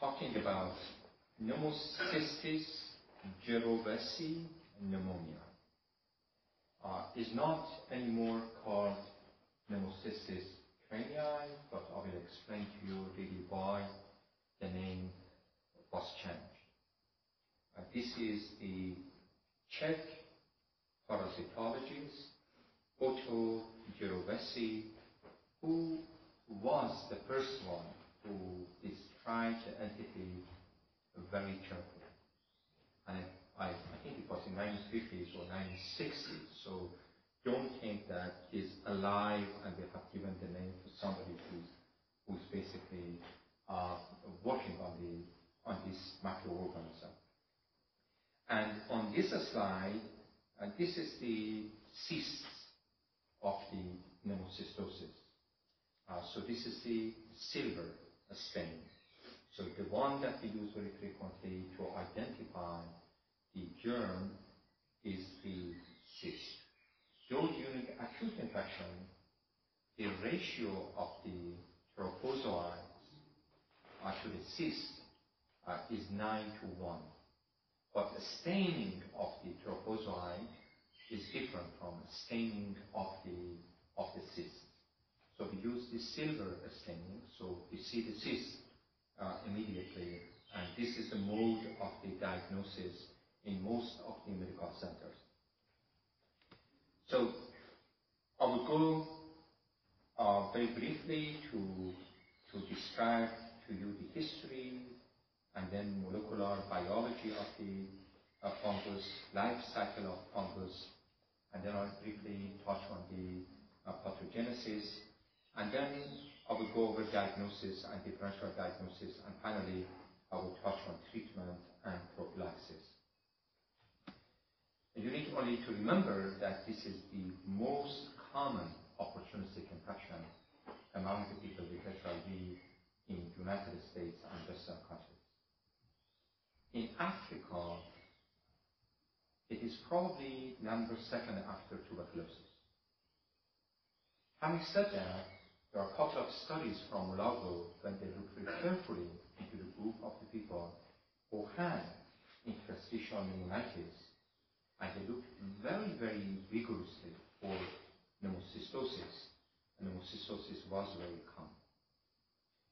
talking about pneumocystis jirovecii pneumonia. Uh, is not anymore called pneumocystis carinii, but I will explain to you really why the name was changed. Uh, this is the Czech parasitologist Otto Jirovecii, who was the first one who described the entity very carefully. And I, I think it was in 1950s or 1960s, so don't think that he's alive and we have given the name to somebody who's, who's basically uh, working on, the, on this microorganism. And on this slide, uh, this is the cysts of the pneumocystosis. Uh, so this is the silver stain. So the one that we use very frequently to identify the germ is the cyst. Though during acute infection, the ratio of the trophozoites to the cyst uh, is 9 to 1. But the staining of the trophozoite is different from staining of the of the cyst. So we use the silver staining, so we see the cyst uh, immediately, and this is the mode of the diagnosis in most of the medical centers. So I will go uh, very briefly to to describe to you the history and then molecular biology of the uh, fungus, life cycle of fungus, and then I'll briefly touch on the uh, pathogenesis, I will go over diagnosis and differential diagnosis, and finally I will touch on treatment and prophylaxis. And you need only to remember that this is the most common opportunistic infection among the people with HIV in the United States and Western countries. In Africa, it is probably number second after tuberculosis. Having said that, there are a couple of studies from Malago when they looked very carefully into the group of the people who had interstitial pneumonitis, and they looked very, very vigorously for pneumocystosis, and pneumocystosis was very common.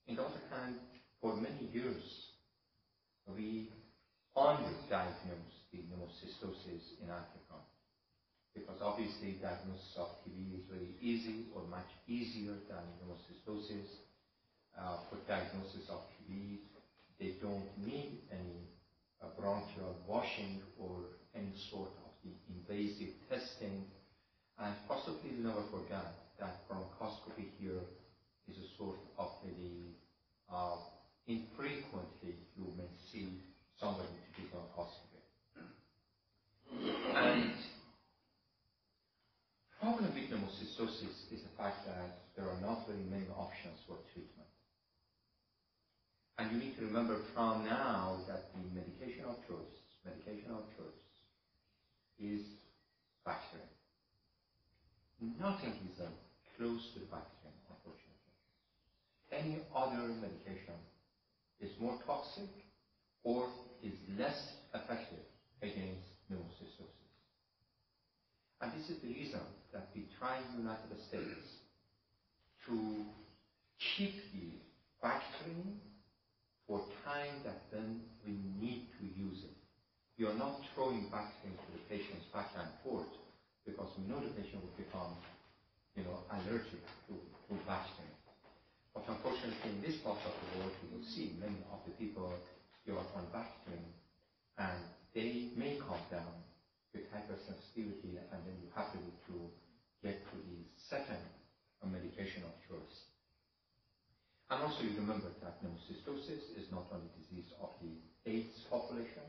On the other hand, for many years, we underdiagnosed the pneumocystosis in Africa. Because obviously diagnosis of TB is very easy or much easier than pneumocystosis. Uh, for diagnosis of TB, they don't need any uh, bronchial washing or any sort of the invasive testing. And possibly never forget that bronchoscopy here is a sort of the uh, infrequently you may see somebody to do bronchoscopy. Problem with pneumocystosis is the fact that there are not very many options for treatment. And you need to remember from now that the medication of choice, is Bactrim. Nothing is uh, close to Bactrim, unfortunately. Any other medication is more toxic or is less effective against pneumocystosis. And this is the reason that we try in the United States to keep the Bactrim for time that then we need to use it. We are not throwing Bactrim to the patients back and forth because we know the patient will become, you know, allergic to, to Bactrim. But unfortunately, in this part of the world, you will see many of the people you are on Bactrim and they may calm down with hypersensitivity and then you have to, get to the second medication of choice. And also you remember that pneumocystosis is not only a disease of the AIDS population,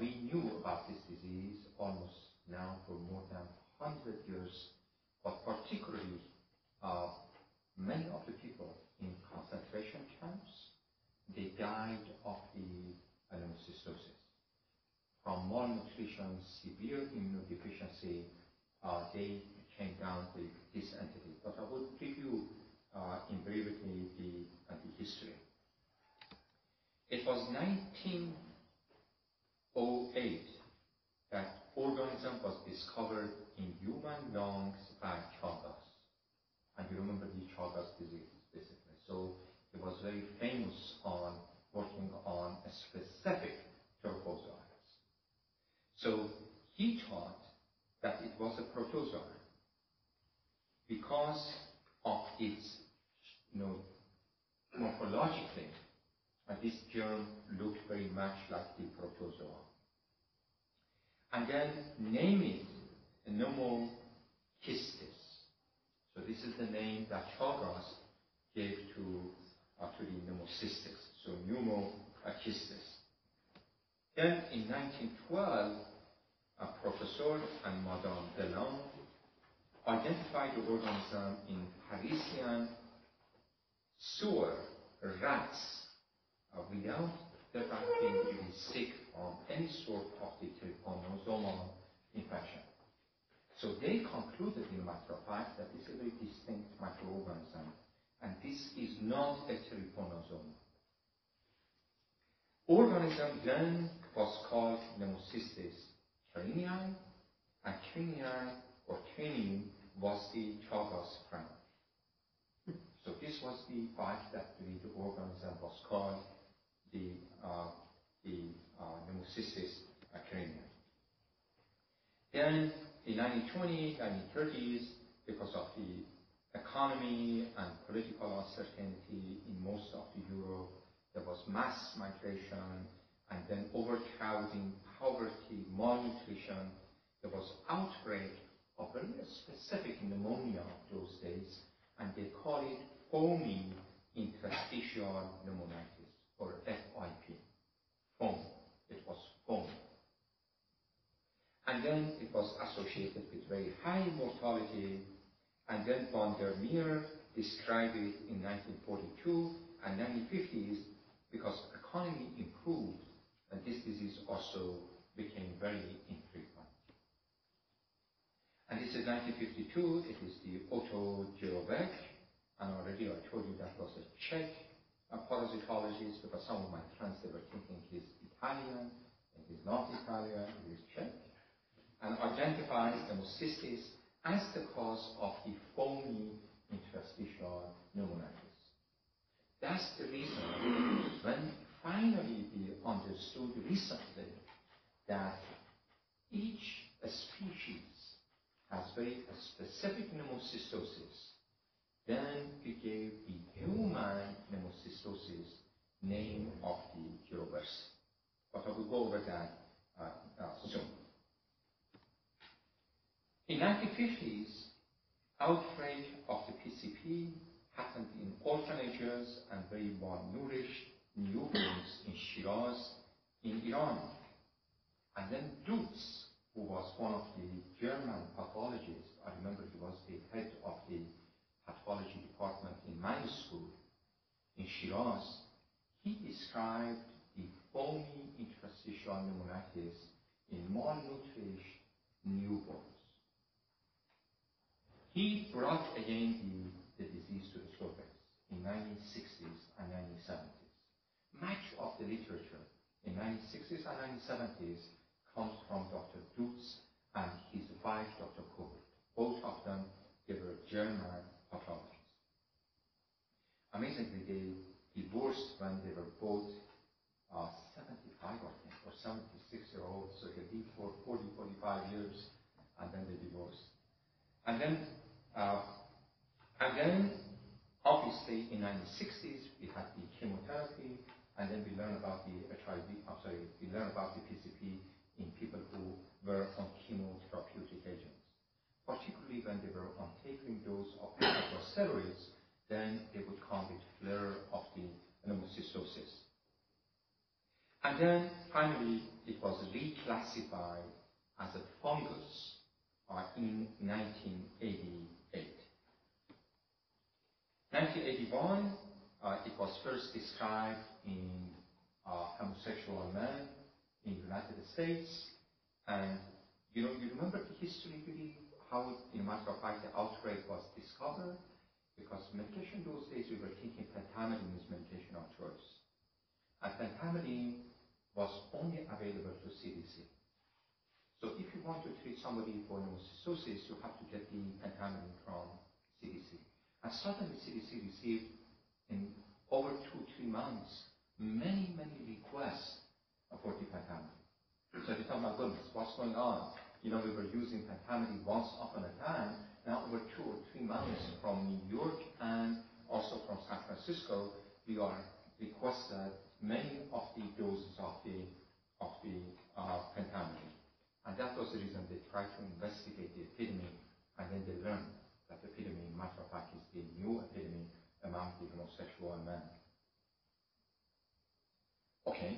we knew about this disease almost now for more than 100 years, but particularly uh, many of the people in concentration camps, they died of the pneumocystosis. From malnutrition, severe immunodeficiency, uh, they came down with this entity. But I will give you uh, in the, uh, the history. It was 1908 that organism was discovered in human lungs by Chagas. And you remember the Chagas disease, basically. So he was very famous on working on a specific tuberculosis. So he thought that it was a protozoa because of its, you know, morphologically, uh, this germ looked very much like the protozoa. And then name it pneumocystis. So this is the name that Chagas gave to, the pneumocystis. So pneumocystis. Then in 1912, a professor and Madame Delanoë identified the organism in Parisian sewer rats uh, without the rat being really sick from any sort of trypanosomal infection. So they concluded in fact that this is a very distinct microorganism and this is not a trypanosome. Organism then was called Pneumocystis carinii, and carinii or training was the Chagas. So this was the fact that the, the organism was called the, uh, the uh, Pneumocystis carinii. Then in 1920s, 1930s, because of the economy and political uncertainty in most of Europe, there was mass migration and then overcrowding, poverty, malnutrition. There was outbreak of very specific pneumonia of those days, and they call it foamy interstitial pneumonitis, or FIP. Foam. It was foam. And then it was associated with very high mortality, and then von der Meer described it in 1942 and 1950s because economy improved and this disease also became very infrequent. And this is 1952, it is the Otto Jirovec, and already I told you that was a Czech a parasitologist because some of my friends they were thinking he's Italian, and he's not Italian, he's Czech, and identified pneumocystis as the cause of the foamy interstitial pneumonitis. That's the reason when finally we understood recently that each species has very specific pneumocystosis. Then we gave the human pneumocystosis name of the Jirovec. But I will go over that uh, uh, soon. In 1950s, outbreak of the PCP happened in orphanages and very malnourished newborns in Shiraz in Iran. And then Dutz, who was one of the German pathologists, I remember he was the head of the pathology department in my school in Shiraz, he described the foamy interstitial pneumonitis in malnourished newborns. He brought again the, the disease to the surface in 1960s and 1970s much of the literature in 1960s and 1970s comes from Dr. Dutz and his wife, Dr. Kubert. Both of them, they were German Amazingly, they divorced when they were both uh, 75, I think, or 76 year old, so they lived for 40, 45 years, and then they divorced. And then, uh, and then, obviously, in 1960s, we had the chemotherapy, and then we learn about the sorry, we learn about the PCP in people who were on chemotherapeutic agents. Particularly when they were on tapering dose of corticosteroids, then they would come with flare of the pneumocystosis. And then finally, it was reclassified as a fungus in 1988. 1981, uh, it was first described in uh, homosexual men in the United States. And you know, you remember the history really, how, the outbreak was discovered. Because medication those days we were thinking pentamidine is medication of choice. And pentamidine was only available to CDC. So if you want to treat somebody for pneumocystosis, you have to get the pentamidine from CDC. And suddenly CDC received in over two, three months, many, many requests for the. So they thought, my goodness, what's going on? You know, we were using pentamidine once upon a time. Now over two or three months from New York and also from San Francisco, we are requested many of the doses of the uh, pentamidine. And that was the reason they tried to investigate the epidemic, and then they learned that the epidemic, matter of fact, is the new epidemic among the homosexual men. Okay,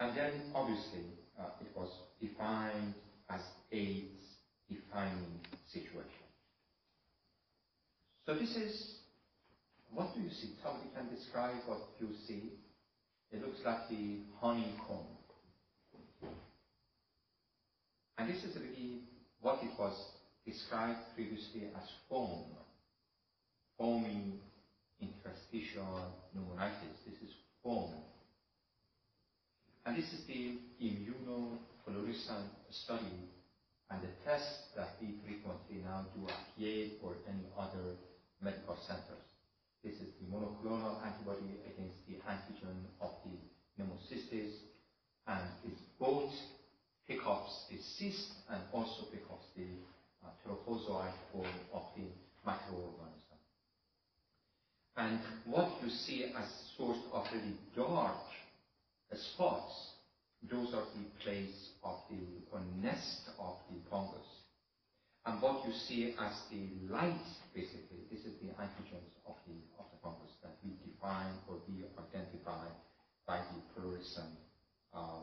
and then obviously uh, it was defined as AIDS defining situation. So this is, what do you see? Somebody can describe what you see. It looks like the honeycomb. And this is really what it was described previously as foam. Foamy interstitial pneumonitis. This is foam. And this is the immunofluorescent study and the test that we frequently now do at Yale or any other medical centers. This is the monoclonal antibody against the antigen of the pneumocystis and it's both pickups the cyst and also pickups the uh, trophozoite form of the microorganism. And what you see as sort of really dark spots, those are the place of the or nest of the fungus. And what you see as the light, basically, this is the antigens of the of the fungus that we define or we identify by the fluorescent uh,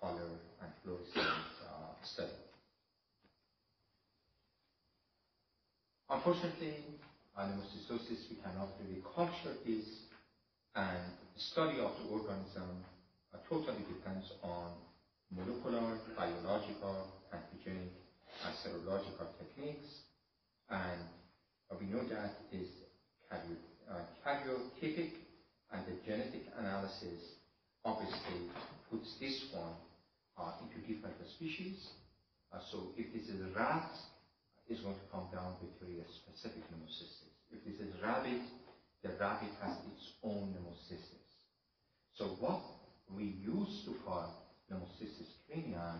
color and fluorescence uh, study. Unfortunately, pneumocystosis, we cannot really culture this, and study of the organism uh, totally depends on molecular, biological, antigenic, and serological techniques, and we know that is karyotypic, uh, and the genetic analysis obviously puts this one uh, into different species. Uh, so if this is a rat, it's going to come down with very specific pneumocystis. If this is rabbit, the rabbit has its own pneumocystis. So what we used to call pneumocystis carinii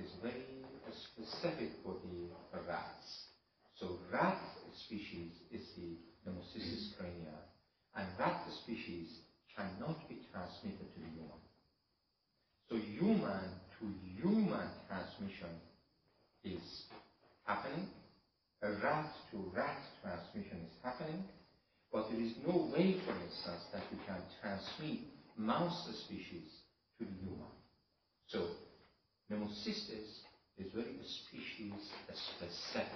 is very specific for the rats. So rat species is the pneumocystis carinii, and rat species cannot be transmitted to the human. So human to human transmission is happening. A rat to rat transmission is happening. But there is no way, for instance, that you can transmit mouse species to the human. So pneumocystis is very species specific.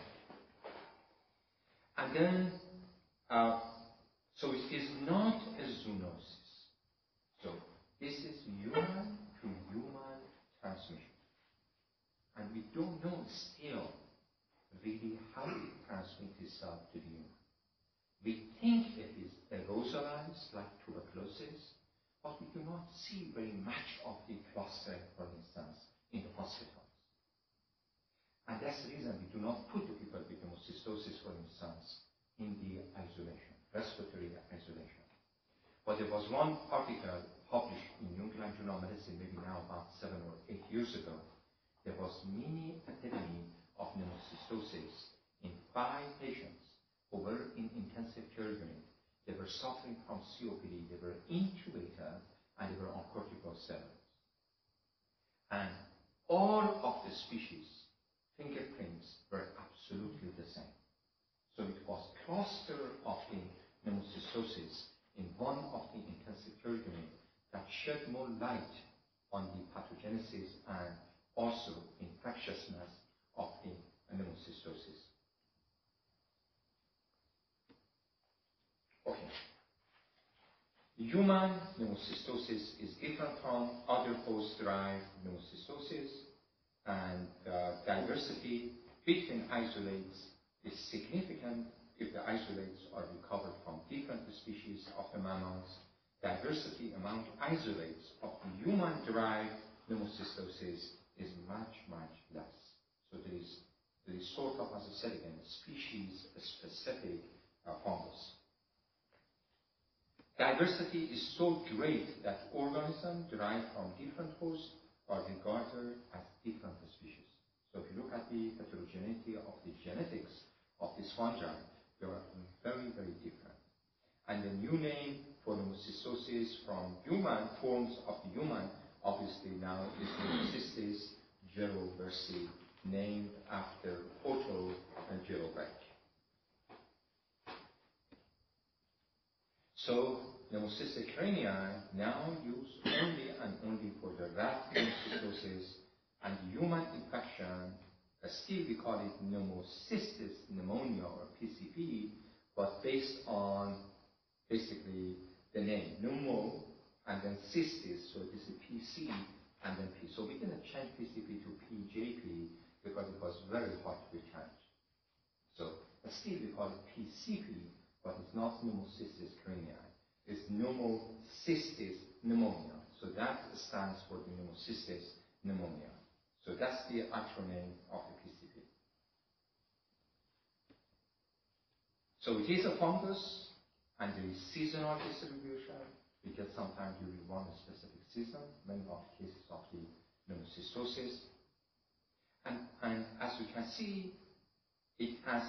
And then, uh, so it is not a zoonosis. So this is human to human transmission. And we don't know still really how it transmits itself to the human. We think it is aerosolized like tuberculosis, but we do not see very much of the cluster, for instance, in the hospitals. And that's the reason we do not put the people with pneumocystosis, for instance, in the isolation, respiratory isolation. But there was one article published in New England Journal of Medicine maybe now about seven or eight years ago, there was mini epidemic of pneumocystosis in five patients who were in intensive care unit. They were suffering from COPD, they were intubated, and they were on corticosteroids. And all of the species, fingerprints, were absolutely the same. So it was cluster of the pneumocystosis in one of the intensive care units that shed more light on the pathogenesis and also infectiousness of the pneumocystosis. Okay. Human pneumocystosis is different from other host-derived pneumocystosis, and uh, diversity between isolates is significant if the isolates are recovered from different species of the mammals, diversity among isolates of the human-derived pneumocystosis is much, much less. So there is, there is sort of, as I said again, species-specific uh, fungus. Diversity is so great that organisms derived from different hosts are regarded as different species. So if you look at the heterogeneity of the genetics of this fungi, they are very, very different. And the new name for pneumocystosis from human forms of the human, obviously now is Pneumocystis jirovecii, named after Otto and Pneumocystis carinii now used only and only for the rat pneumocystosis and human infection. Still we call it pneumocystis pneumonia or PCP, but based on basically the name pneumo and then cystis, so it is PC and then P. So we didn't change PCP to PJP because it was very hard to change. So still we call it PCP, but it's not pneumocystis carinii. It's pneumocystis pneumonia. So that stands for the pneumocystis pneumonia. So that's the actual name of the PCP. So it is a fungus, and there is seasonal distribution, because sometimes during one specific season, many of the cases of the pneumocystosis. And, and as you can see, it has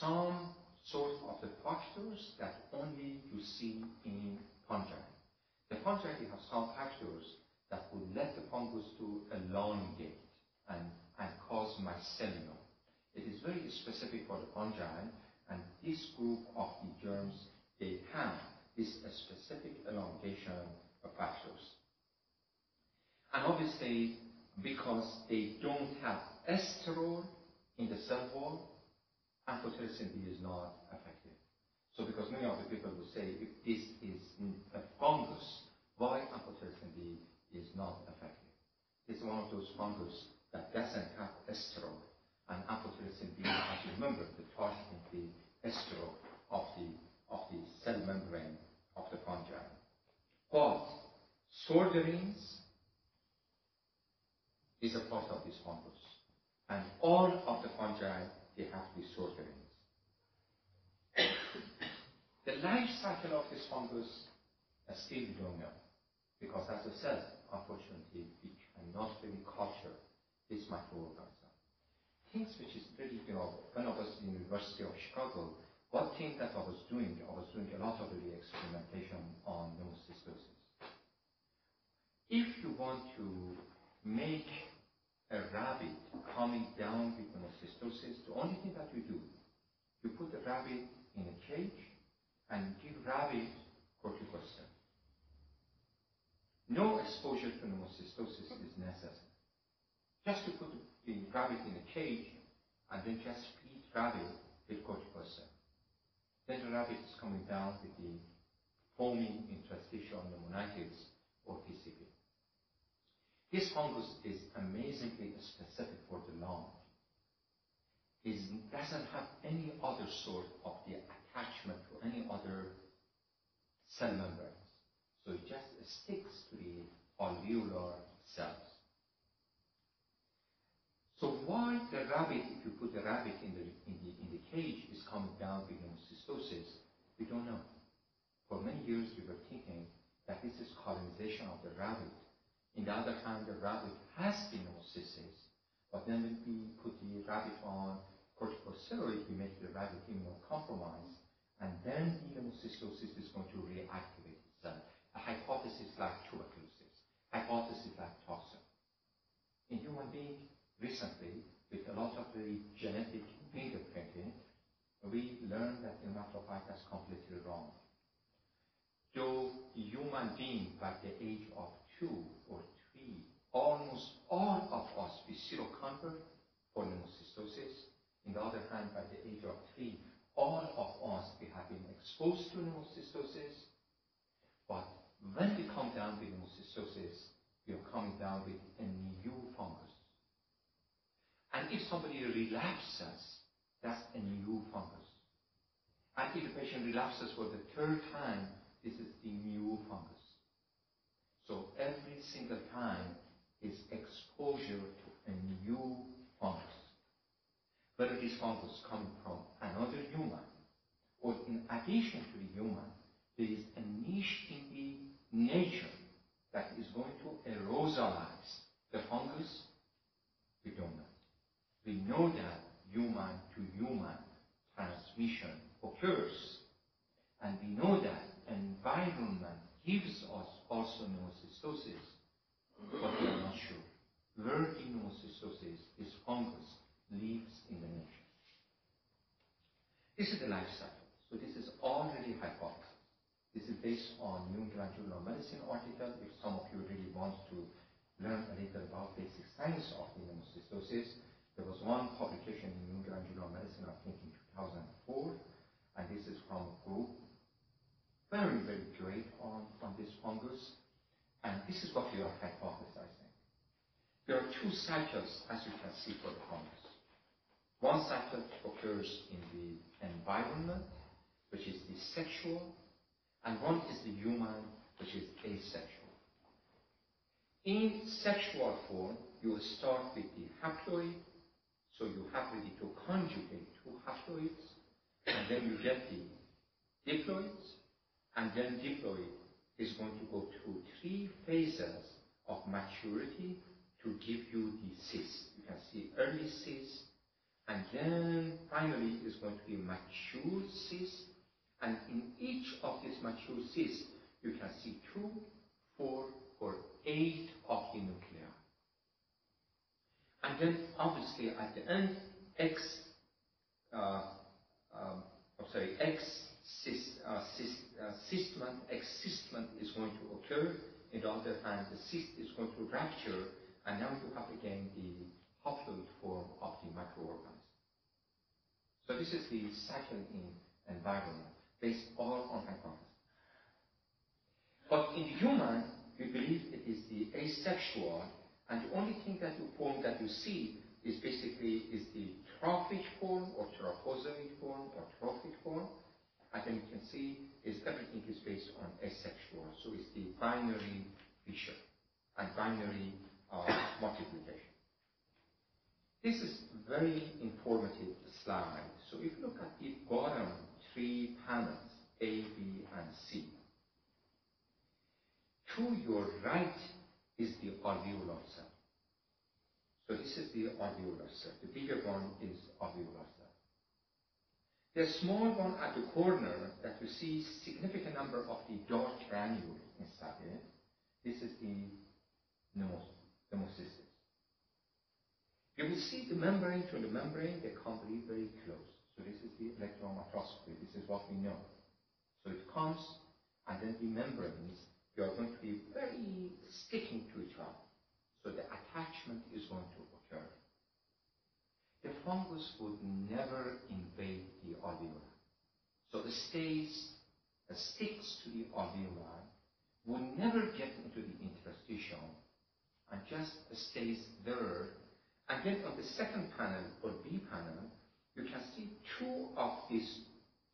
some sort of the factors that only you see in fungi. The fungi have some factors that will let the fungus to elongate and, and cause mycelium. It is very specific for the fungi, and this group of the germs, they have this specific elongation of factors. And obviously, because they don't have esterol in the cell wall, amphotericin B is not effective. So because many of the people will say, if this is a fungus, why amphotericin B is not effective? It's one of those fungus that doesn't have esterol. And amphotericin B, as you remember, the targeting the esterol of the, of the cell membrane of the fungi. But sorgerines is a part of this fungus. And all of the fungi, they have these sorgerines. the life cycle of this fungus, uh, still we don't know. Because as I said, unfortunately, we cannot really culture this microorganism. Things which is really, you know, when I was in the University of Chicago, one thing that I was doing, I was doing a lot of really experimentation on pneumocystosis. If you want to make a rabbit coming down with pneumocystosis, the only thing that you do, you put the rabbit in a cage and give rabbit corticosteroid. No exposure to pneumocystosis is necessary. Just to put the rabbit in a cage and then just feed rabbit with corticosteroid. Then the rabbit is coming down with the foaming interstitial pneumonitis or PCP. This fungus is amazingly specific for the lung. It doesn't have any other sort of the attachment to any other cell membranes. So it just sticks to the alveolar cells. So why the rabbit, if you put the rabbit in the, in the, in the cage, is coming down with pneumocystosis, we don't know. For many years we were thinking that this is colonization of the rabbit. In the other hand, the rabbit has pneumocystosis, but then when we put the rabbit on corticosteroid, we make the rabbit immunocompromised, and then the pneumocystosis is going to reactivate itself. A hypothesis like tuberculosis, hypothesis like toxin. In human beings, recently, with a lot of the genetic fingerprinting, we learned that the macrophyte is completely wrong. Though human being by the age of two or three, almost all of us we seroconvert for pneumocystosis. In the other hand, by the age of three, all of us we have been exposed to pneumocystosis. But when we come down with pneumocystosis, we are coming down with a new fungus. And if somebody relapses, that's a new fungus. And if the patient relapses for the third time, this is the new fungus. So every single time is exposure to a new fungus. Whether this fungus coming from another human or in addition to the human, there is a niche in the nature that is going to aerosolize the fungus, we don't know. We know that human to human transmission occurs. And we know that environment gives us also pneumocystosis, but we are not sure where the pneumocystosis, this fungus, lives in the nature. This is the life cycle. So this is already hypothesis. This is based on New England Journal of Medicine article. If some of you really want to learn a little about basic science of pneumocystosis, there was one publication in New England Journal of Medicine, I think in 2004, and this is from a group very, very great on, this fungus. And this is what we are hypothesizing. There are two cycles, as you can see, for the fungus. One cycle occurs in the environment, which is the sexual, and one is the human, which is asexual. In sexual form, you will start with the haploid, so you have to conjugate two haploids, and then you get the diploids, and then diploid is going to go through three phases of maturity to give you the cyst. You can see early cyst, and then finally is going to be mature cyst, and in each of these mature cysts, you can see two, four, or eight of the nuclei. And then obviously at the end, X, uh, um, I'm sorry, X cyst, uh, cyst, uh, excystment is going to occur. The other hand, the cyst is going to rupture, and now you have again the haploid form of the microorganism. So this is the cycle in environment, based all on hypothesis. But in human, we believe it is the asexual, and the only thing that you form that you see is basically is the trophic form or trophozoite form or trophic form. Then you can see is everything is based on asexual. So it's the binary fissure and binary uh, multiplication. This is very informative slide. So if you look at the bottom three panels, A, B, and C, to your right is the alveolar cell. So this is the alveolar cell. The bigger one is alveolar cell. The small one at the corner that you see significant number of the dark granules inside it, this is the pneumocystis. You will see the membrane to the membrane, they come very, very close. So this is the electron microscopy. This is what we know. So it comes, and then the membranes, they are going to be very sticking to each other. So the attachment is going to occur. The fungus would never invade the alveoli. So it stays, it sticks to the alveoli, would never get into the interstitium, and just stays there. And then on the second panel, or B panel, you can see two of these,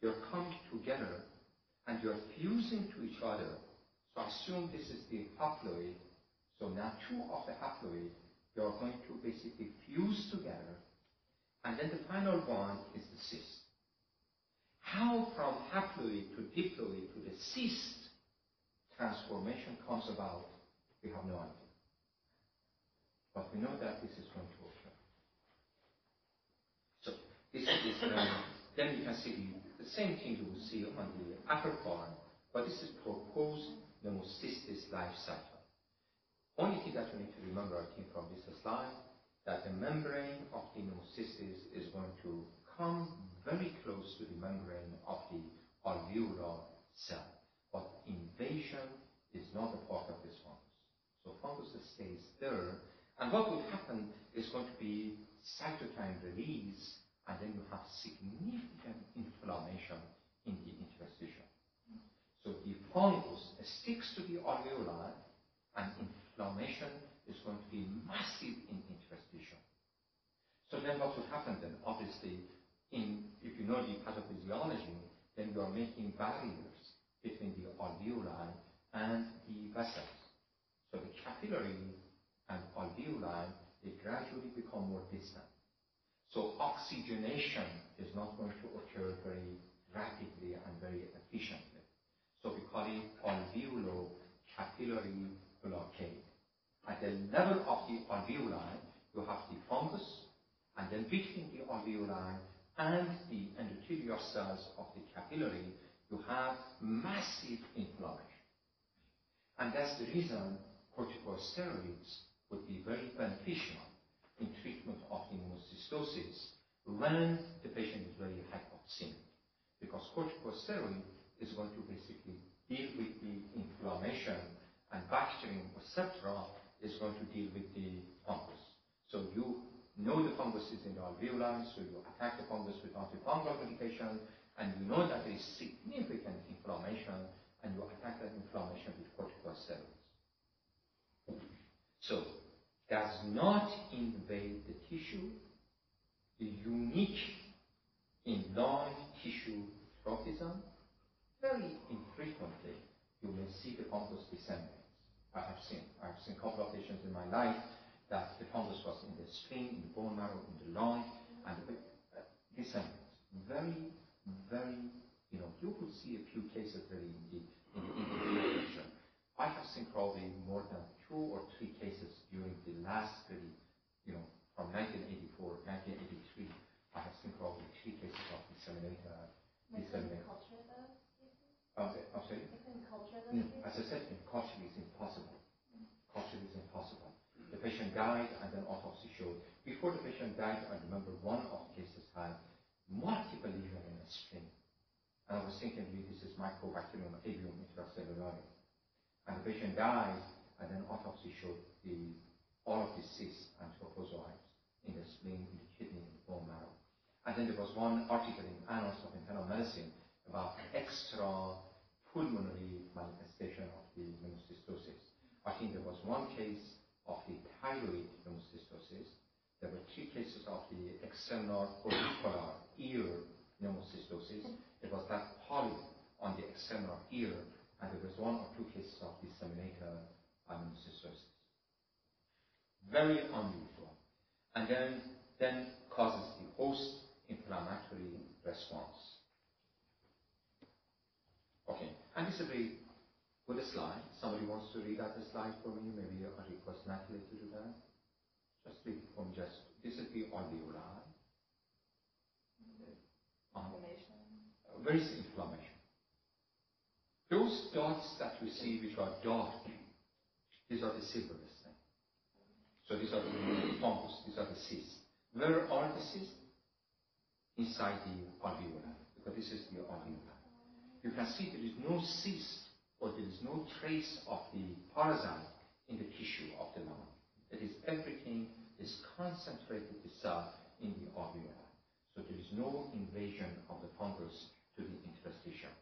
they're coming together, and you're fusing to each other. So assume this is the haploid. So now two of the haploid, are going to basically fuse together and then the final one is the cyst. How from haploid to diploid to the cyst transformation comes about, we have no idea. But we know that this is going to occur. So this is um, then you can see the, the, same thing you will see on the upper part, but this is proposed pneumocystis life cycle. Only thing that we need to remember, I think, from this slide that the membrane of the pneumocystis is going to come very close to the membrane of the alveolar cell. But invasion is not a part of this fungus. So fungus stays there, and what will happen is going to be cytokine release, and then you have significant inflammation in the interstitium. So the fungus sticks to the alveoli, and inflammation is going to be massive in interstitium. So then what would happen then? Obviously, in, if you know the pathophysiology, then you are making barriers between the alveoli and the vessels. So the capillary and alveoli, they gradually become more distant. So oxygenation is not going to occur very rapidly and very efficiently. So we call it alveolo-capillary blockade. At the level of the alveoli, you have the fungus, and then between the alveoli and the endothelial cells of the capillary, you have massive inflammation. And that's the reason corticosteroids would be very beneficial in treatment of pneumocystosis when the patient is very hypoxemic. Because corticosteroid is going to basically deal with the inflammation and Bactrim, etc., is going to deal with the fungus. So you know the fungus is in the alveoli, so you attack the fungus with antifungal medication, and you know that there is significant inflammation, and you attack that inflammation with corticosteroids. So, does not invade the tissue, the unique in lung tissue tropism, very infrequently you may see the fungus disseminate. I have seen. I've seen a couple of patients in my life that the fungus was in the spleen, in the bone marrow, in the lung, and the uh. Very, very, you know, you could see a few cases really in the, in the, in the I have seen probably more than two or three cases during the last really, you know, from 1984, 1983. I have seen probably three cases of disseminator. Disseminator. Culture those cases? Okay, I'm sorry? Culture mm, As I said, in culture is impossible. Culture is impossible. The patient died and then autopsy showed. Before the patient died, I remember one of the cases had multiple lesions in the spleen. And I was thinking, this is Mycobacterium avium intracellulare. And the patient died, and then autopsy showed the, all of the cysts and trophozoites in the spleen, in the kidney, in the bone marrow. And then there was one article in Annals of Internal Medicine about extra pulmonary manifestation of the pneumocystosis. I think there was one case of the thyroid pneumocystosis. There were three cases of the external auricular ear pneumocystosis. It was that polyp on the external ear and there was one or two cases of disseminator uh, pneumocystosis. Very unusual. And then, then causes the host inflammatory response. Okay, this is a very good slide. Somebody wants to read out the slide for me? Maybe I request Natalie to do that. Just read from just, this is the alveoli. Inflammation. Uh, very inflammation. Those dots that you see which are dark, these are the silverest thing. So these are the fungus, these are the cysts. Where are the cysts? Inside the alveoli, because this is the alveoli. You can see there is no cyst or there is no trace of the parasite in the tissue of the lung. That is, everything is concentrated itself in the alveoli. So there is no invasion of the fungus to the interstitium.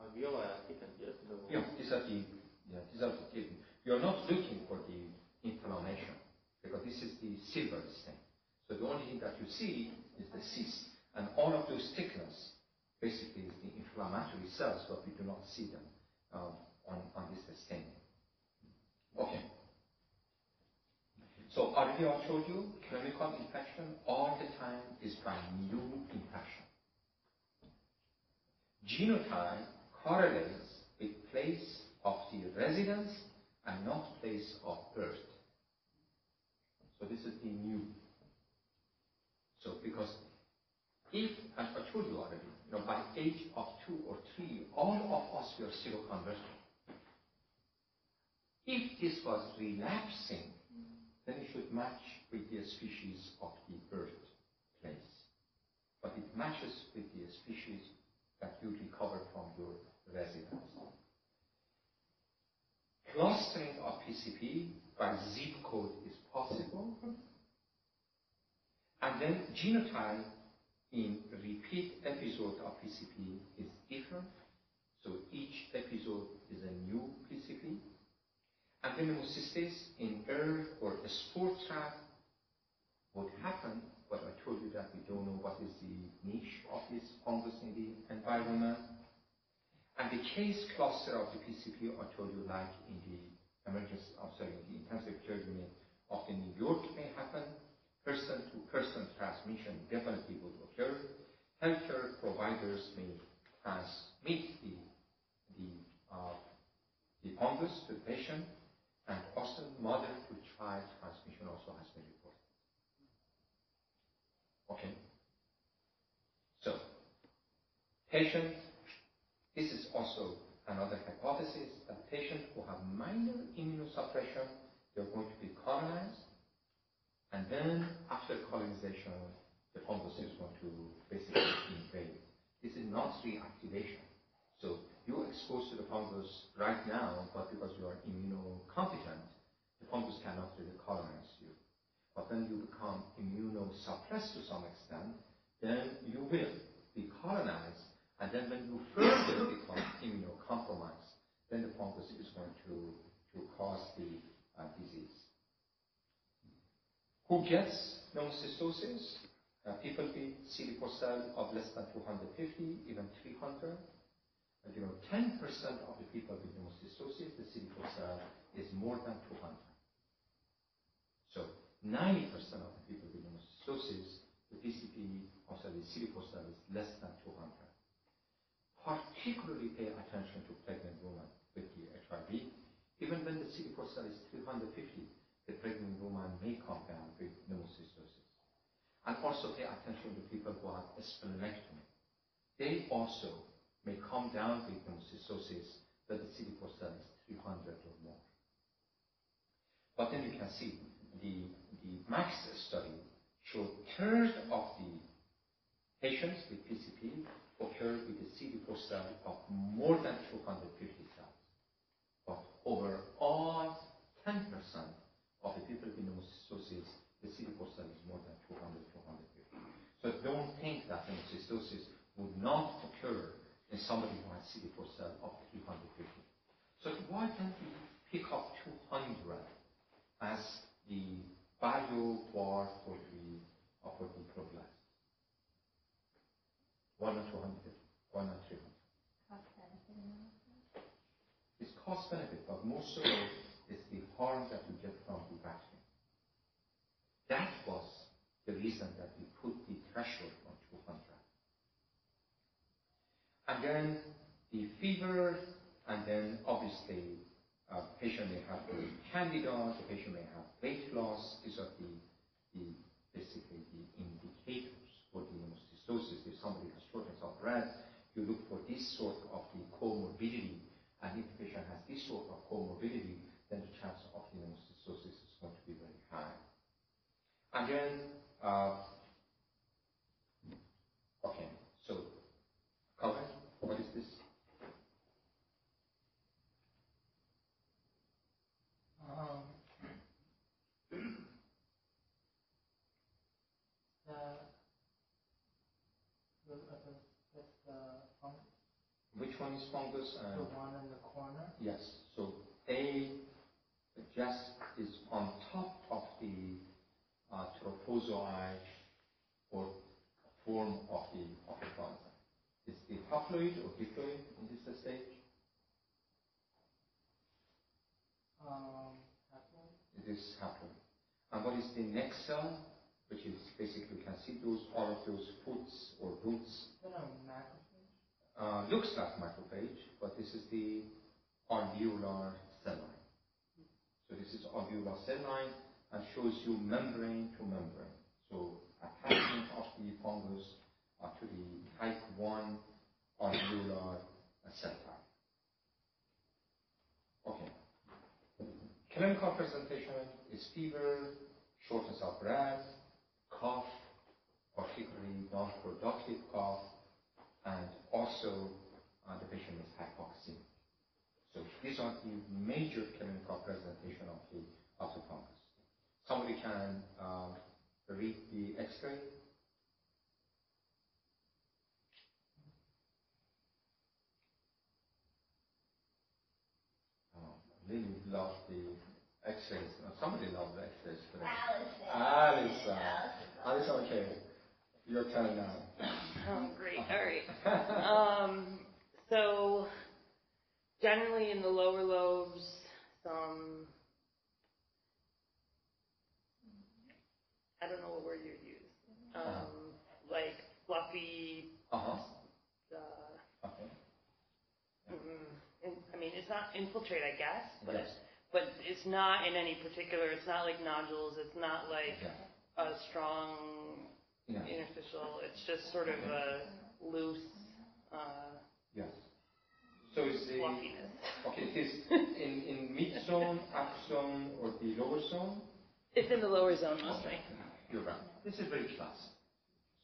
Alveoli are thickened, yes? Yeah, these are the, yeah, these are the. You're not looking for the inflammation because this is the silver stain. So the only thing that you see is the cyst. And all of those thickness basically the inflammatory cells, but we do not see them uh, on, this staining. Okay. So already I told you, clinical infection all the time is by new infection. Genotype correlates with place of the residence and not place of birth. So this is the new. So because if, as I told you already, you know, by age of two or three, all of us were seroconverted. If this was relapsing, then it should match with the species of the birth place. But it matches with the species that you recovered from your residence. Clustering of PCP by zip code is possible. And then genotype in repeat episode of PCP is different. So each episode is a new PCP. Pneumocystis in earth or a spore trap would happen but I told you that we don't know what is the niche of this fungus in the environment. And the case cluster of the PCP, I told you, like in the emergency, I'm sorry, in the intensive care unit of the New York may happen. Person-to-person transmission definitely would occur. Healthcare providers may transmit the, the, uh, the fungus to patient, and also mother-to-child transmission also has been reported. Okay. So, patient, this is also another hypothesis that patients who have minor immunosuppression, they're going to be colonized, after colonization, the fungus is going to basically invade. This is not reactivation. So you're exposed to the fungus right now, but because you are immunocompetent, the fungus cannot really colonize you. But when you become immunosuppressed to some extent, then you will be colonized, and then when you further become immunocompromised, then the fungus is going to, to cause the uh, disease. Who gets pneumocystis? Uh, people with CD4 cell of less than 250, even 300. And you know, 10% of the people with pneumocystis, the CD4 cell is more than 200. So 90% of the people with pneumocystis, the PCP, also the CD4 cell is less than 200. Particularly pay attention to pregnant women with the HIV. Even when the CD4 cell is 350, the pregnant woman may come down with pneumocystis. And also pay attention to people who have a splenectomy. They also may come down with pneumocystis, but the CD4 cell is 300 or more. But then you can see the, the MACS study showed third of the patients with PCP occurred with a CD4 cell of more than 250 cells. But overall, 10% of the people with pneumocystis, the CD4 cell is more than 200, 250. So don't think that pneumocystis would not occur in somebody who has CD4 cell of 350. So why can't we pick up 200 as the value bar for the uh, prophylaxis? Why not 200? Why not 300? Cost benefit analysis. It's cost benefit, but more is the harm that we get from the vaccine. That was the reason that we put the 200. And then the fever, and then obviously uh, patient may have candida, the patient may have weight loss. These are the, basically the indicators for the pneumocystis. If somebody has shortness of breath, you look for this sort of the comorbidity, and if the patient has this sort of comorbidity, then the chance of the pneumocystis is going to be very high. And then, okay, so cover. What is this? Um, the, the, uh, the, that's the, Which one is fungus? the one in the corner. yes, so A just is on top of the uh, trophozoite or form of the of the plant. Is the haploid or diploid in this stage? Um, haploid. It is haploid. And what is the next cell? Which is basically you can see those all of those foots or roots Is that a macrophage? uh, looks like macrophage, but this is the alveolar cell line. So this is alveolar cell line and shows you membrane to membrane. Attachment of the fungus to the type 1 alveolar cell. Okay. Clinical presentation is fever, shortness of breath, cough, particularly non-productive cough, and also uh, the patient is hypoxemic. So these are the major clinical presentation of the of the fungus. Somebody can uh, read the X-ray. Oh, Lily loved the X-rays. Uh, somebody loved the X-rays today. Alice. Alice. uh, Alice. Alice, okay. Your turn now. Oh, great. All right. Um, so generally in the lower lobes, some I don't know what word you would use. Um, like fluffy. Uh-huh. Uh, Okay. mm, I mean, it's not infiltrate, I guess, but Yes. but it's not in any particular. It's not like nodules. It's not like Yeah. a strong Yeah. interstitial. It's just sort of a loose uh, Yes. So is the fluffiness. okay? It is in in mid zone, up zone, or the lower zone? It's in the lower zone mostly. You're right. This is very classic.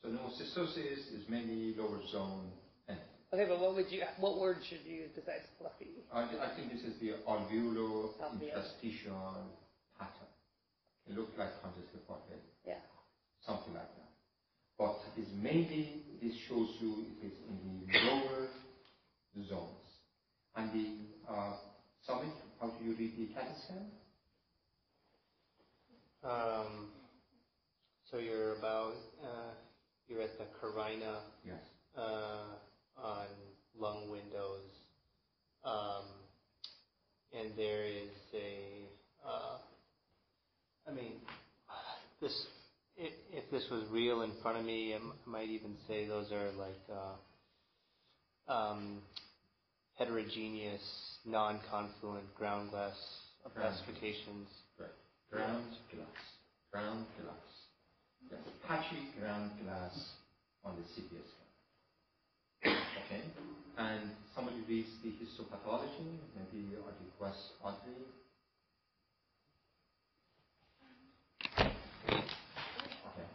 So pneumocystosis is mainly lower zone. And Okay, but what would you? What word should you use besides fluffy? I, I think this is the alveolo interstitial pattern. It looks like congestive heart failure. Yeah. something like that. But it's mainly, this shows you it is in the lower zones. And the uh, summit, how do you read the CAT scan? So you're about, uh, you're at the carina Yes. uh, on lung windows, um, and there is a, uh, I mean, this, if, if this was real in front of me, I might even say those are like uh, um, heterogeneous, non-confluent ground glass opacifications. Right. Ground glass. Ground glass. Yes. Patchy ground glass on the CT scan. Okay. And somebody reads the histopathology, maybe or the quest Audrey. Okay.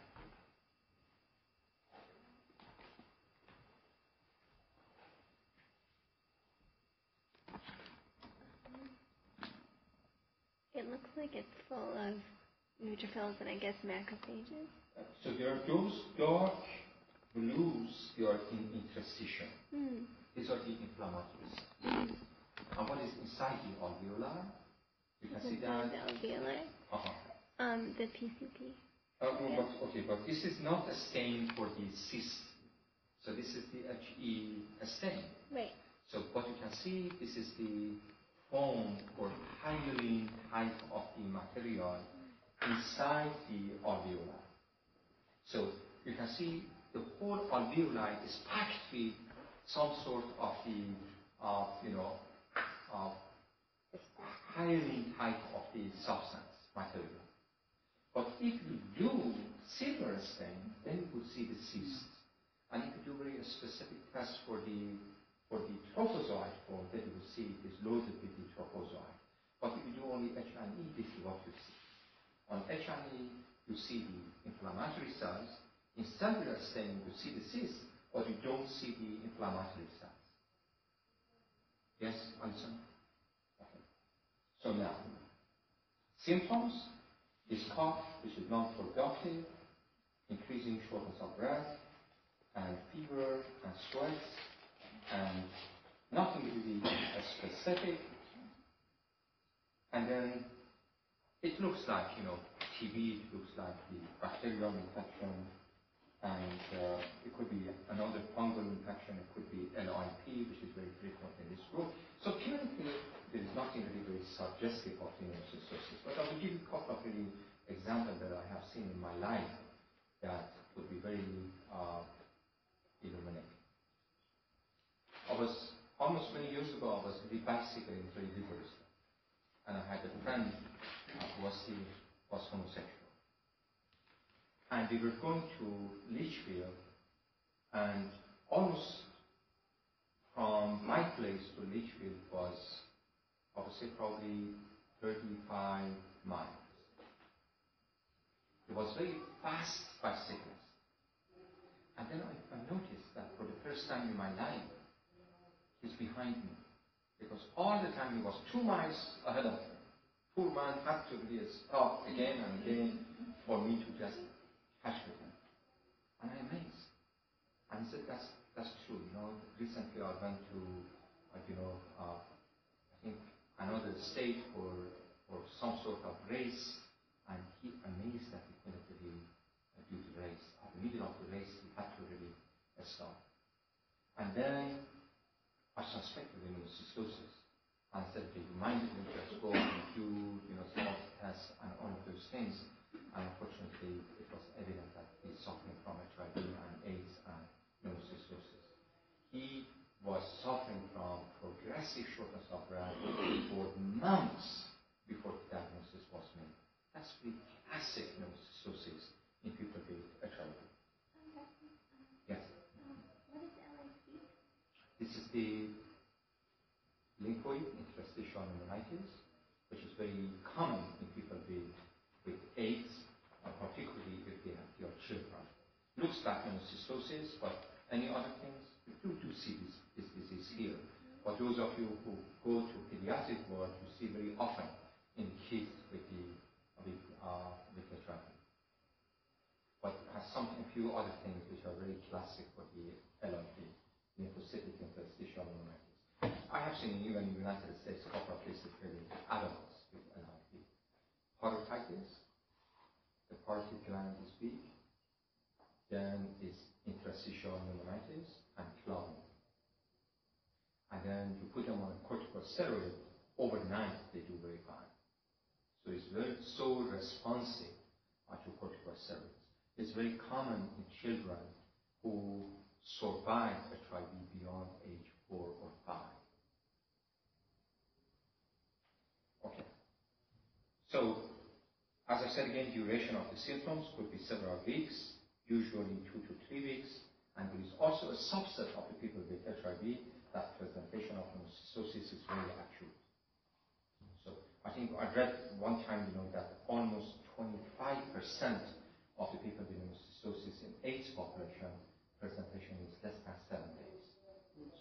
It looks like it's full of neutrophils and I guess macrophages. So there are those dark blues, they are in interstitial. Hmm. These are the inflammatory cells. And what is inside the alveoli? You can see that. the alveoli. Uh-huh. Um, the PCP. Uh, well, but, okay, but this is not a stain for the cyst. So this is the HE stain. Right. So what you can see, this is the foam or hyaline type of the material inside the alveoli. So you can see the whole alveoli is packed with some sort of the, uh, you know, uh, hyaline type of the substance material. But if you do silver stain, then you could see the cyst. And if you do very specific test for the for the trophozoite form, then you will see it is loaded with the trophozoite. But if you do only H&E, this is what you see. On H&E, you see the inflammatory cells. In cellular stain, you see the cyst, but you don't see the inflammatory cells. Yes, Alison? Okay. So now, symptoms is cough, which is non-productive, increasing shortness of breath, and fever and sweat, and nothing really specific. And then it looks like, you know, TB, looks like the bacterial infection, and uh, it could be another fungal infection, it could be LIP, which is very frequent in this group. So clinically, there is nothing really very suggestive of pneumocystosis, but I will give you a couple of really examples that I have seen in my life that would be very uh, illuminating. I was almost 20 years ago. I was bicycling through rivers, and I had a friend was the, was homosexual, and we were going to Litchfield, and almost from my place to Litchfield was, I would say, probably 35 miles. It was very fast bicycling. And then I, I noticed that for the first time in my life, he's behind me. Because all the time he was two miles ahead of me. Poor man has to really stop again and again for me to just catch with him. And I'm amazed. And he said, that's, that's true. You know, recently I went to, uh, you know, uh, I think another state for, for some sort of race, and he amazed that he couldn't really due to race. At the middle of the race, he had to really stop. And then I suspected pneumocystosis. And said they reminded me just go and do, you know, small tests and all of those things. And unfortunately, it was evident that he's suffering from HIV and AIDS and pneumocystosis. He was suffering from progressive shortness of breath for months before the diagnosis was made. That's the classic pneumocystosis in people with HIV. Yes. Um, what is LIP? This is the lymphoid interstitial pneumonitis, which is very common in people with, with AIDS, and particularly if they have your children. Looks like pneumocystosis, but any other things, you do, do see this, this disease here. But those of you who go to the pediatric ward, you see very often in kids with the with, uh, with HIV. But it has some a few other things which are very classic for the LIP, lymphocytic interstitial pneumonitis. I have seen even in the United States of cases where adults with LIP. Parotitis, the parotid gland is weak, then is interstitial pneumonitis and clogging. And then you put them on a corticosteroid, overnight they do very fine. So it's very so responsive to corticosteroids. It's very common in children who survive a HIV beyond age four or five. Okay. So, as I said again, duration of the symptoms could be several weeks, usually two to three weeks, and there is also a subset of the people with HIV that presentation of pneumocystosis is very acute. So I think I read one time, you know, that almost 25% of the people with pneumocystosis in AIDS population presentation is less than seven days.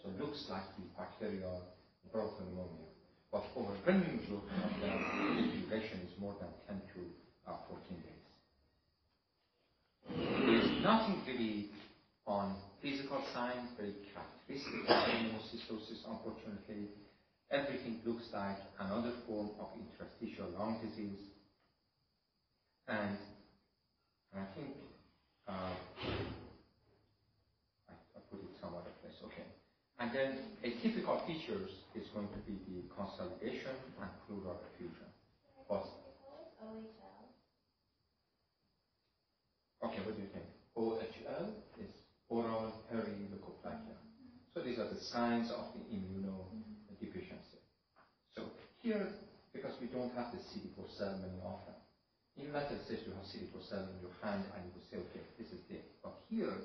So looks like the bacterial bronchopneumonia. But overwhelming majority of them, the duration is more than 10 to uh, 14 days. There's nothing really on physical signs, very characteristic of pneumocystosis, unfortunately. Everything looks like another form of interstitial lung disease. And I think uh, I, I put it some other place, okay. And then a typical features is going to be the consolidation and pleural effusion. Okay, what do you think? OHL is oral hairy leukoplakia. So these are the signs of the immunodeficiency. So here, because we don't have the CD4 cell very often, in United States you have CD4 cell in your hand and you say, okay, this is it. But here,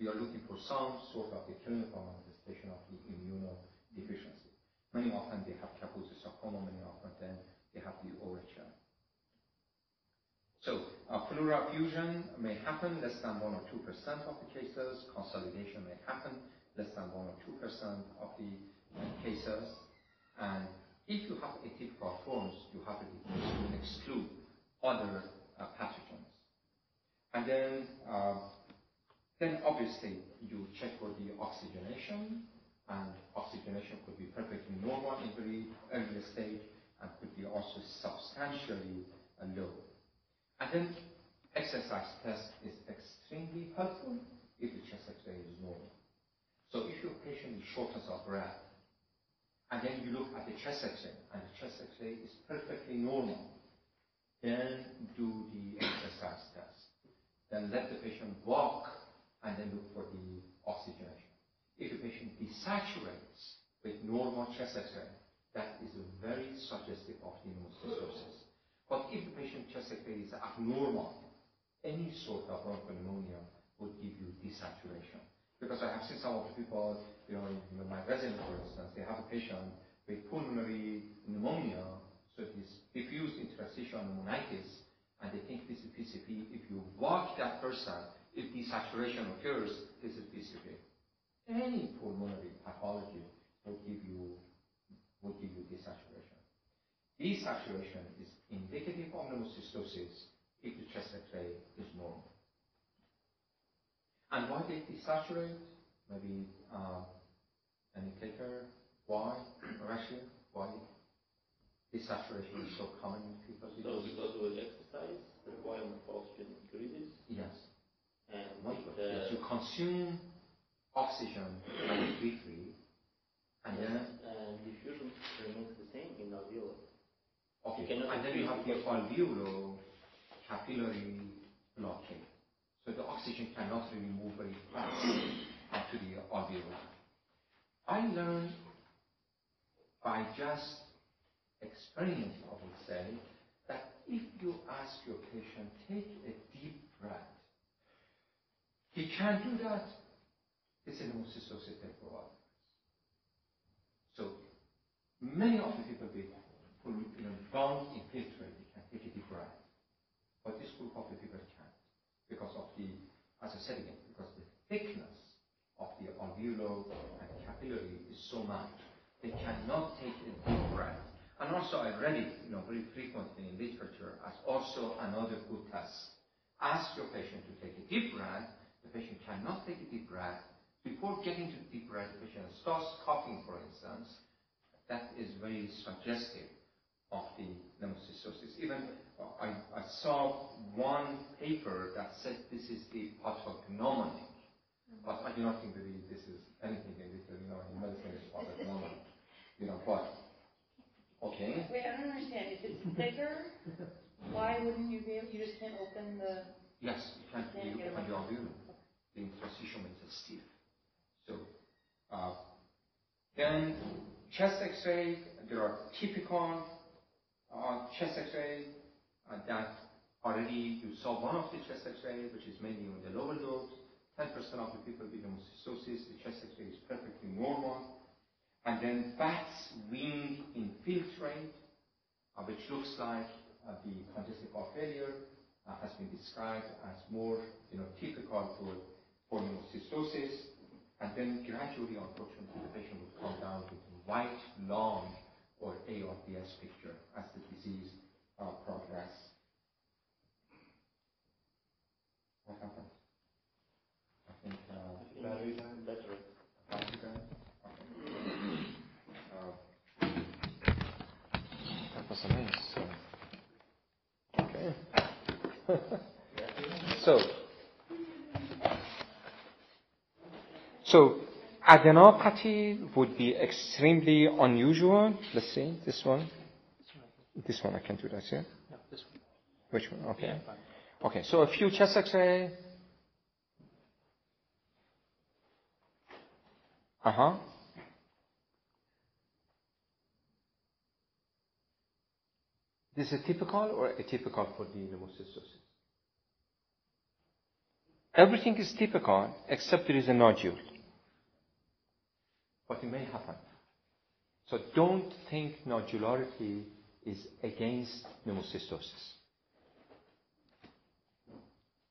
we are looking for some sort of the clinical of the immunodeficiency. Many often they have Kaposi sarcoma, many often then they have the OHL. So uh, pleural effusion may happen less than 1 or 2% of the cases. Consolidation may happen less than 1 or 2% of the uh, cases. And if you have atypical forms, you have to exclude other uh, pathogens. And then, uh, then obviously you check for the oxygenation, and oxygenation could be perfectly normal in very early stage and could be also substantially low. And then exercise test is extremely helpful if the chest x-ray is normal. So if your patient is shortness of breath, and then you look at the chest x-ray, and the chest x-ray is perfectly normal, then do the exercise test. Then let the patient walk, and then look for the oxygenation. If the patient desaturates with normal chest x-ray, that is very suggestive of pneumocystosis. But if the patient chest X-ray is abnormal, any sort of bronchopneumonia would give you desaturation. Because I have seen some of the people, you know, in my resident, for instance, they have a patient with pulmonary pneumonia, so it is diffuse interstitial pneumonitis, and they think this is PCP. If you walk that person, if desaturation occurs, this is PCP. Any pulmonary pathology will give you will give you desaturation. Desaturation is indicative of pneumocystosis if the chest X-ray is normal. And why they desaturate? Maybe uh, an indicator why, Rashid, why desaturation is so common in people? So because with exercise, requirement for oxygen increases? Yes. Uh, and the, you consume oxygen very quickly, and then diffusion remains the same in alveoli. okay, and then you have the alveolo capillary blockade. So the oxygen cannot really move very fast up to the alveoli. I learned by just experiment, I would say, that if you ask your patient, take a deep breath, he can't do that. It's a most associated for So many of the people with who you know, don't they can take a deep breath. But this group of the people can't because of the, as I said again, because the thickness of the alveolo and capillary is so much, they cannot take a deep breath. And also I read it, you know, very frequently in literature as also another good test. Ask your patient to take a deep breath. The patient cannot take a deep breath. Before getting to the deep breath, the patient starts coughing, for instance. That is very suggestive of the pneumocystis. Even uh, I, I saw one paper that said this is the pathognomonic, but I do not think that this is anything in this, you know, in medicine is pathognomonic. You know, but okay. Wait, I don't understand. If it's thicker, why wouldn't you be able, you just can't open the, Yes, you can't Can't really get open it The interstitium. So, uh, then chest X-ray. There are typical uh, chest X-ray uh, that already you saw one of the chest X-ray, which is mainly on the lower lobe. 10% of the people with pneumocystosis, the chest X-ray is perfectly normal. And then Bat's wing infiltrate, which looks like the congestive heart failure, has been described as more, you know, typical for, for pneumocystosis. And then gradually, unfortunately, the patient will come down with white lung or ARDS picture as the disease uh, progress. What happened? I think uh, Battery time? Battery. battery died? Okay. Uh, that was a nice. Uh, okay. So, adenopathy would be extremely unusual. Let's see this one. This one I can do that, yeah. No, this one. Which one? Okay. Yeah. Okay. So a few chest X-ray. Uh huh. This is typical or atypical for the pneumocystosis? Everything is typical except there is a nodule. But it may happen. So don't think nodularity is against pneumocystosis.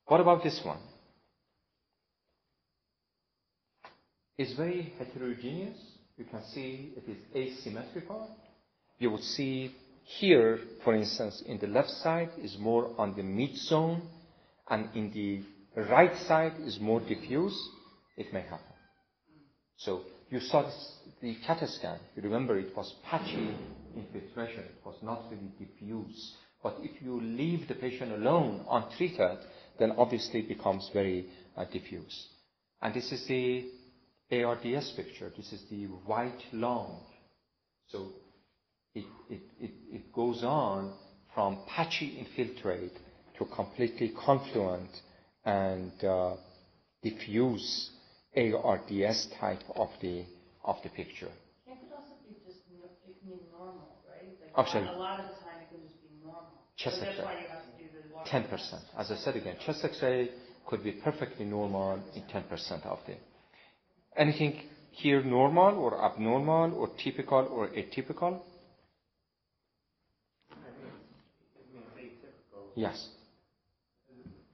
What about this one? It's very heterogeneous. You can see it is asymmetrical. You would see here, for instance, in the left side is more on the mid zone, and in the right side is more diffuse. It may happen. You saw this, the CAT scan. You remember it was patchy infiltration. It was not really diffuse. But if you leave the patient alone untreated, then obviously it becomes very uh, diffuse. And this is the ARDS picture. This is the white lung. So it, it, it, it goes on from patchy infiltrate to completely confluent and uh, diffuse ARDS type of the of the picture. can't it also be just, n- it can be normal, right? Like, Absolutely. A lot of the time it can just be normal. Chest So that's X-ray. why you have to do the water. Ten percent. As I said again, chest X-ray could be perfectly normal in ten percent of the. Anything here normal or abnormal or typical or atypical? I think it's, it means atypical. Yes,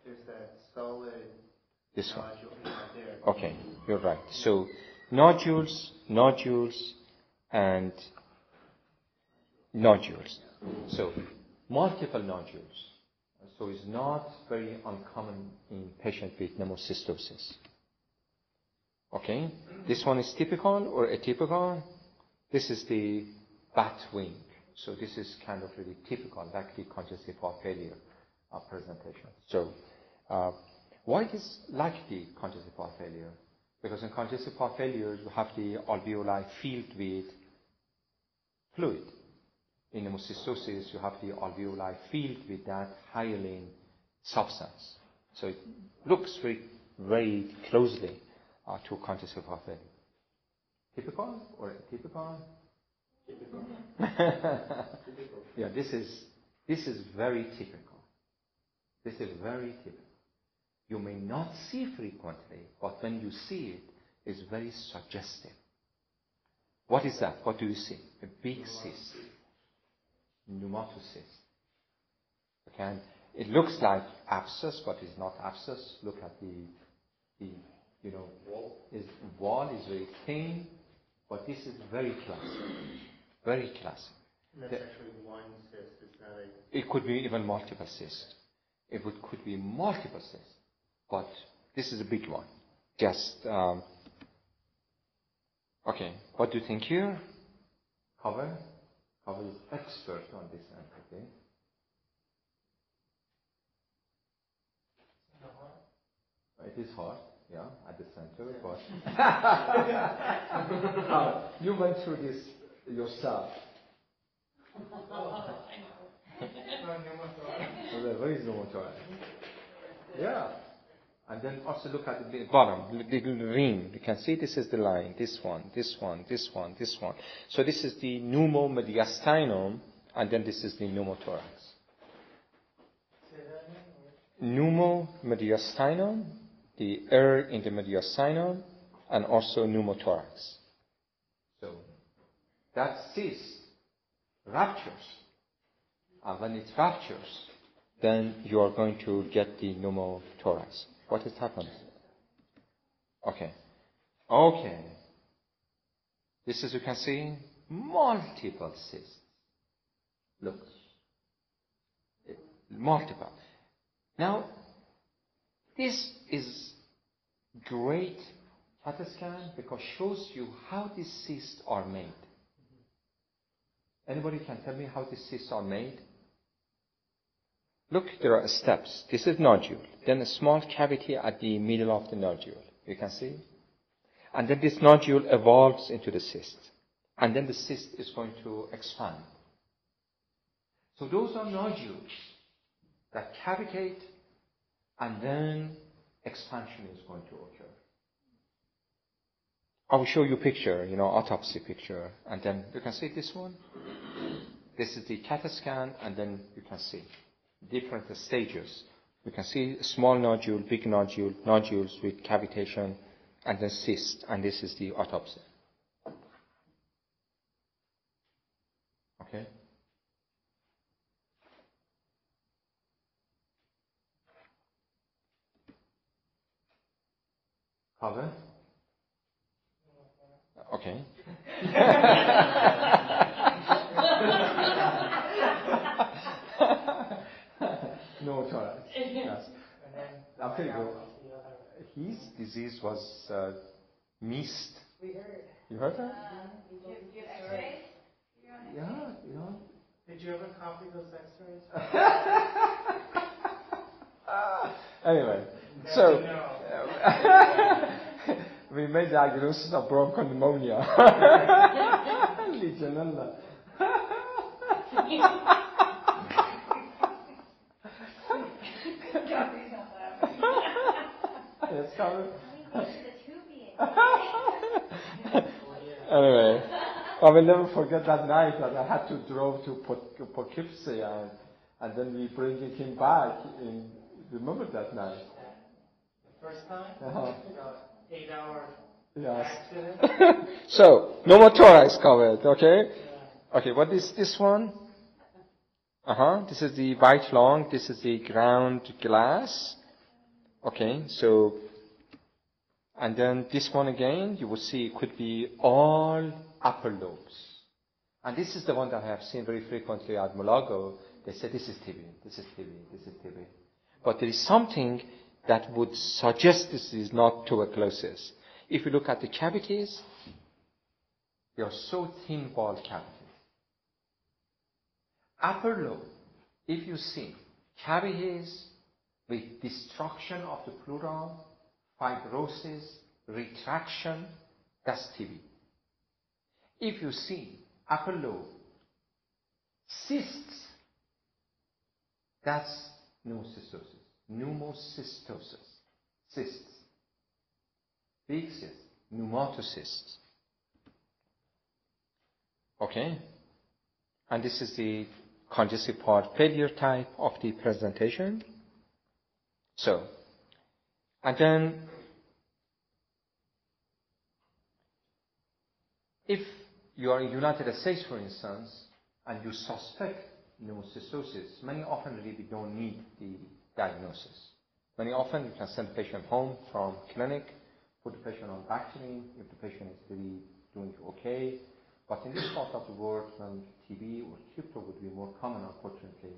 There's that solid this one. nodule right there. Okay, you're right. So nodules, nodules, and nodules. So multiple nodules. So it's not very uncommon in patients with pneumocystosis. Okay, this one is typical or atypical. This is the bat wing. So this is kind of really typical, like the congestive heart failure uh, presentation. So uh, Why is like the congestive heart failure? Because in congestive heart failure, you have the alveoli filled with fluid. In pneumocystosis, you have the alveoli filled with that hyaline substance. So it looks very, very closely uh, to congestive heart failure. Typical or atypical? Typical. Typical. yeah, this is this is very typical. This is very typical. You may not see frequently, but when you see it, it's very suggestive. What is that? What do you see? A big cyst. Pneumatocyst. Okay, and it looks like abscess, but it's not abscess. Look at the, the you know, Wall. is wall is very thin, but this is very classic. Very classic. That's The- actually one cyst, it's not a, It could be even multiple cysts. It would, could be multiple cysts, but this is a big one. Just um, okay. What do you think here? Cover. Cover is expert on this end. Okay. It is hard, yeah, at the center, but Uh, you went through this yourself. So there- where is the motor? Yeah. And then also look at the bottom, the little ring. You can see this is the line, this one, this one, this one, this one. So this is the pneumomediastinum, and then this is the pneumothorax. Pneumomediastinum, the air in the mediastinum, and also pneumothorax. So that cyst ruptures, and when it ruptures, then you are going to get the pneumothorax. What has happened? Okay. Okay. This is, you can see, multiple cysts. Look. Multiple. Now, this is great CAT scan because shows you how these cysts are made. Anybody can tell me how these cysts are made? Look, there are steps. This is nodule, then a small cavity at the middle of the nodule. You can see? And then this nodule evolves into the cyst. And then the cyst is going to expand. So those are nodules that cavitate and then expansion is going to occur. I will show you a picture, you know, autopsy picture, and then you can see this one. This is the CAT scan, and then you can see different stages. We can see small nodule, big nodule, nodules with cavitation, and then cyst, and this is the autopsy. Okay? Cover? Okay. no thorax. Yes. And then. You, the his disease was uh, mist. We heard. You heard that? X-rays? Yeah, you know. Did you ever copy those x-rays? Anyway, Then so we made diagnosis of bronchopneumonia. Legionella. yes, come. anyway, I will never forget that night that I had to drove to Poughkeepsie Poughkeepsie and, and then we bringing him back. In, remember that night? The first time? Uh-huh. Eight hour Yes. accident? so, pneumothorax covered, okay? Okay, what is this one? Uh-huh, this is the white long. this is the ground glass. Okay, so, and then this one again, you will see it could be all upper lobes. And this is the one that I have seen very frequently at Mulago. They say this is TB, this is TB, this is TB. But there is something that would suggest this is not tuberculosis. If you look at the cavities, they are so thin walled cavities. Upper lobe, if you see cavities with destruction of the pleural, fibrosis, retraction, that's TB. If you see lobe, cysts, that's pneumocystosis. Pneumocystosis. Cysts. Big cysts. Pneumatocysts. Okay? And this is the congestive heart failure type of the presentation. So, and then if you are in United States, for instance, and you suspect pneumocystosis, many often really don't need the diagnosis. Many often you can send the patient home from clinic, put the patient on Bactrim if the patient is really doing okay. But in this part of the world, when TB or crypto would be more common, unfortunately,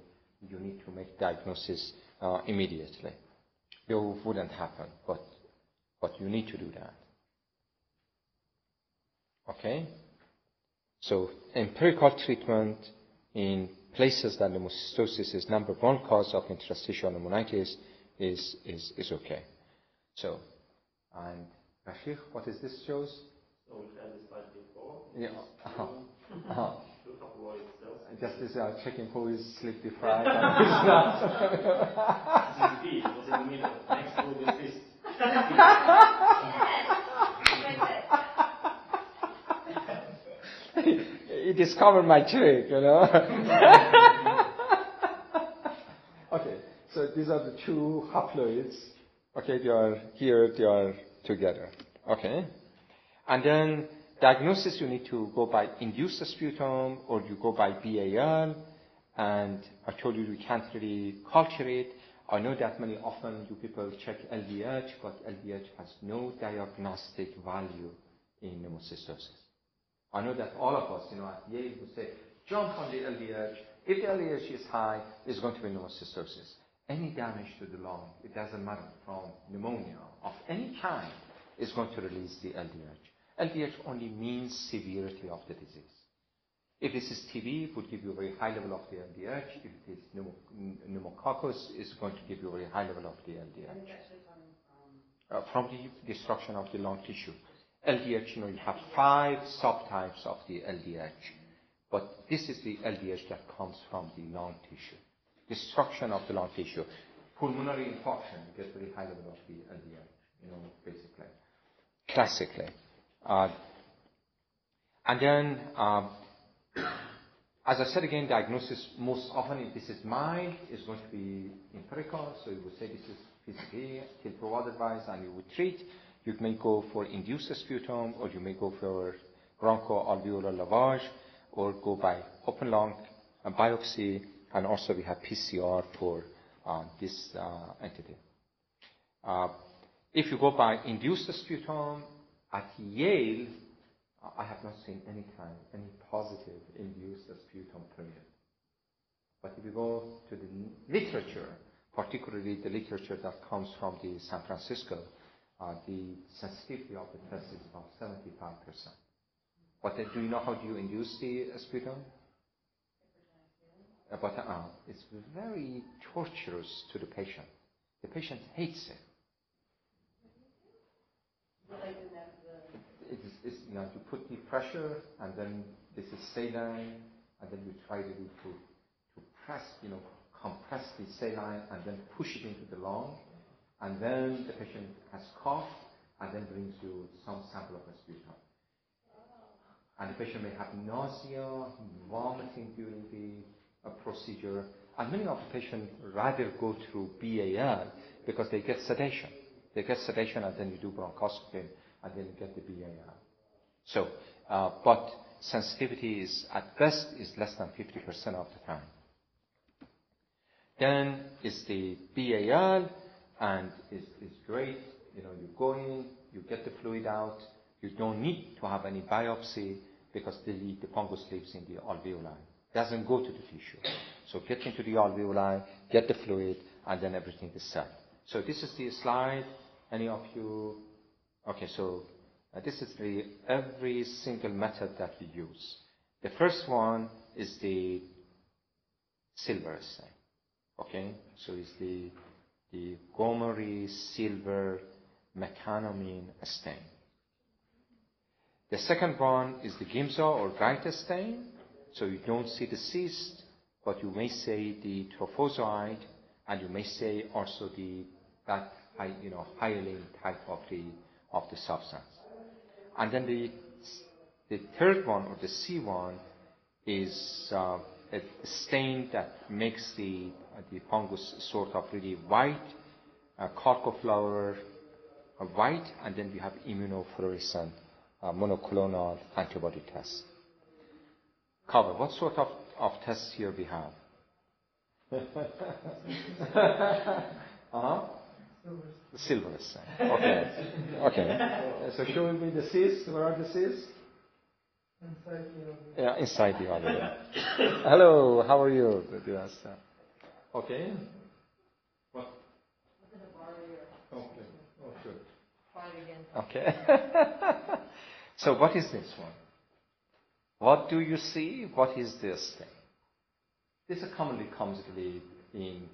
you need to make diagnosis uh, immediately. It wouldn't happen, but but you need to do that. Okay? So empirical treatment in places that pneumocystosis is number one cause of interstitial pneumonitis is, is, is okay. So, and Rashid, what is this shows? So we had this slide before. Yeah. Two- Uh-huh. two haploid cells. Just this uh, checking who is sleep deprived and who's not. This is B, it was in the middle. Next to this is he discovered my trick, you know. okay, so these are the two haploids. Okay, they are here, they are together. Okay, and then diagnosis you need to go by induced sputum or you go by BAL. And I told you we can't really culture it. I know that many often you people check LDH, but LDH has no diagnostic value in pneumocystosis. I know that all of us, you know, at Yale would say, jump on the LDH. If the LDH is high, it's going to be pneumocystosis. Any damage to the lung, it doesn't matter, from pneumonia of any kind, is going to release the LDH. LDH only means severity of the disease. If this is TB, it would give you a very high level of the LDH. If it is pneumo- pneumococcus, it's going to give you a very high level of the LDH. Uh, from the destruction of the lung tissue. LDH, you know, you have five subtypes of the LDH, but this is the LDH that comes from the lung tissue. Destruction of the lung tissue. Pulmonary infarction, you get very high level of the LDH, you know, basically. Classically. Uh, and then, um, as I said again, diagnosis most often, if this is mild, is going to be empirical. So you would say this is PCP, till further advice, and you would treat. You may go for induced sputum, or you may go for bronchoalveolar lavage, or go by open lung biopsy, and also we have PCR for uh, this uh, entity. If you go by induced sputum at Yale, I have not seen any time any positive induced sputum period. But if you go to the literature, particularly the literature that comes from the San Francisco, uh, the sensitivity of the test is about 75%. But uh, do you know how do you induce the uh, sputum? Uh, but uh, it's very torturous to the patient. The patient hates it. It's, you know, you put the pressure, and then this is saline, and then you try to, to, to press, you know, compress the saline, and then push it into the lung, and then the patient has cough, and then brings you some sample of sputum. And the patient may have nausea, vomiting during the uh, procedure, and many of the patients rather go through BAL because they get sedation. They get sedation, and then you do bronchoscopy, then you get the. So, uh, but sensitivity is at best is less than 50% of the time. Then is the BAL, and is great. You know, you go in, you get the fluid out. You don't need to have any biopsy because the, the fungus lives in the alveoli. Doesn't go to the tissue. So get into the alveoli, get the fluid, and then everything is set. So this is the slide. Any of you? Okay, so uh, this is the every single method that we use. The first one is the silver assay. Okay, so it's the the Gomori silver methenamine stain. The second one is the Giemsa or Greiter stain. So you don't see the cyst, but you may see the trophozoite, and you may see also the that high, you know hyaline type of the of the substance. And then the the third one or the C one is uh, a stain that makes the uh, the fungus sort of really white, uh, flower uh, white, and then we have immunofluorescent uh, monoclonal antibody test. Cover. What sort of, of tests here we have? uh-huh. The silver stain. Okay. Okay. So show me the cysts. Where are the cysts? Inside the Yeah, inside the other. Hello, how are you? Did you ask that? Okay. What? Okay. Oh, sure. Okay. so what is this one? What do you see? What is this thing? This commonly comes really in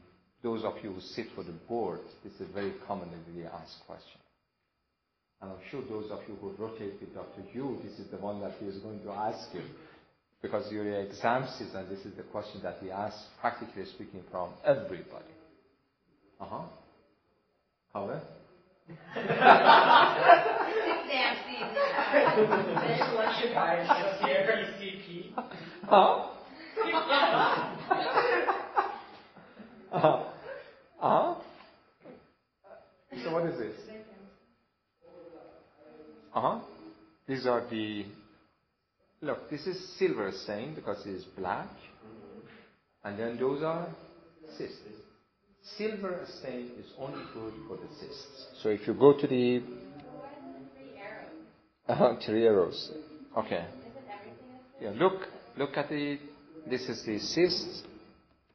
those of you who sit for the board. This is a very commonly asked question. And I'm sure those of you who rotate with Dr. Yu, this is the one that he is going to ask you. Because you're in exam season, this is the question that he asks, practically speaking, from everybody. Uh huh. However? Selection bias here, ECP. Huh? uh-huh. Uh-huh. So what is this? Uh-huh. These are the look, this is silver stain because it is black. And then those are cysts. Silver stain is only good for the cysts. So if you go to the uh, three arrows. Okay. Yeah, look, look at the. This is the cyst,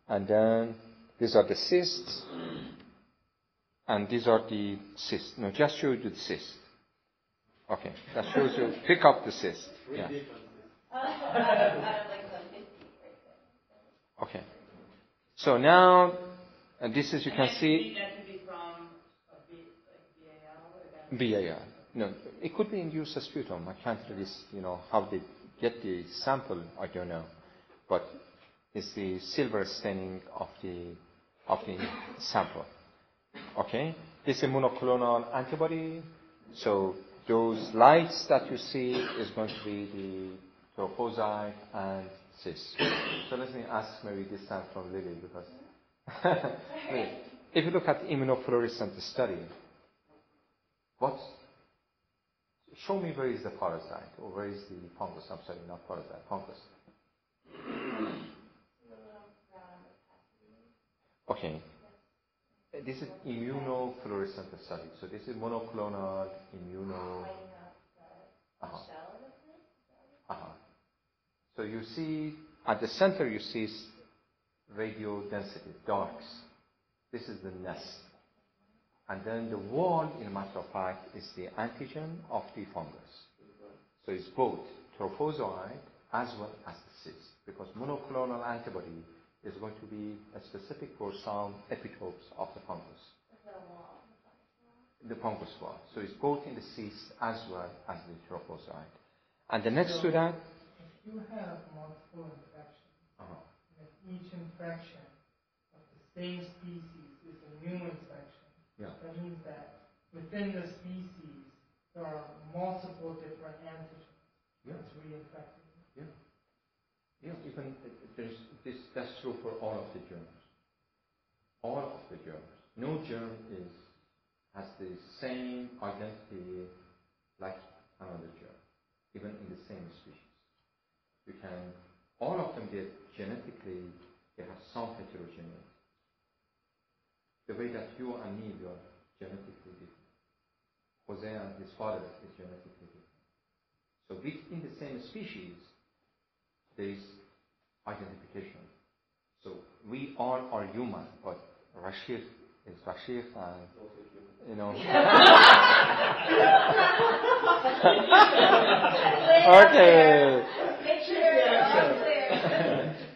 and then these are the cysts, and these are the cysts. No, just show you the cyst. Okay, that shows you. Pick up the cyst. Yeah. Okay. So now, and this is you can see. That to be from a B, like BAL? BAR. No, it could be induced as sputum. I can't really, you know, how they get the sample, I don't know. But it's the silver staining of the, of the sample. Okay? This is monoclonal antibody. So those lights that you see is going to be the trophozoite and cis. So let me ask maybe this time from Lily because if you look at immunofluorescent study, what Show me where is the parasite or where is the fungus. I'm sorry, not parasite, fungus. Okay. This is immunofluorescent study. So this is monoclonal immuno. Uh-huh. Uh-huh. So you see at the center you see radio density, darks. This is the nest. And then the wall, in a matter of fact, is the antigen of the fungus. So it's both trophozoite as well as the cyst, because monoclonal antibody is going to be a specific for some epitopes of the fungus. The fungus wall. So it's both in the cyst as well as the trophozoite. And the next to that, If you have multiple infections, uh-huh. and each infection of the same species is a new infection, Yeah. that means that within the species, there are multiple different antigens Yeah. that's reinfecting. Yeah, even there's, this, that's true for all of the germs. All of the germs. No is has the same identity like another germ, even in the same species. All of them get genetically, they have some heterogeneity. The way that you and me, we are genetically different. Jose and his father is genetically different. So within the same species, there is identification. So we all are human, but Rashid is Rashid and you know Okay.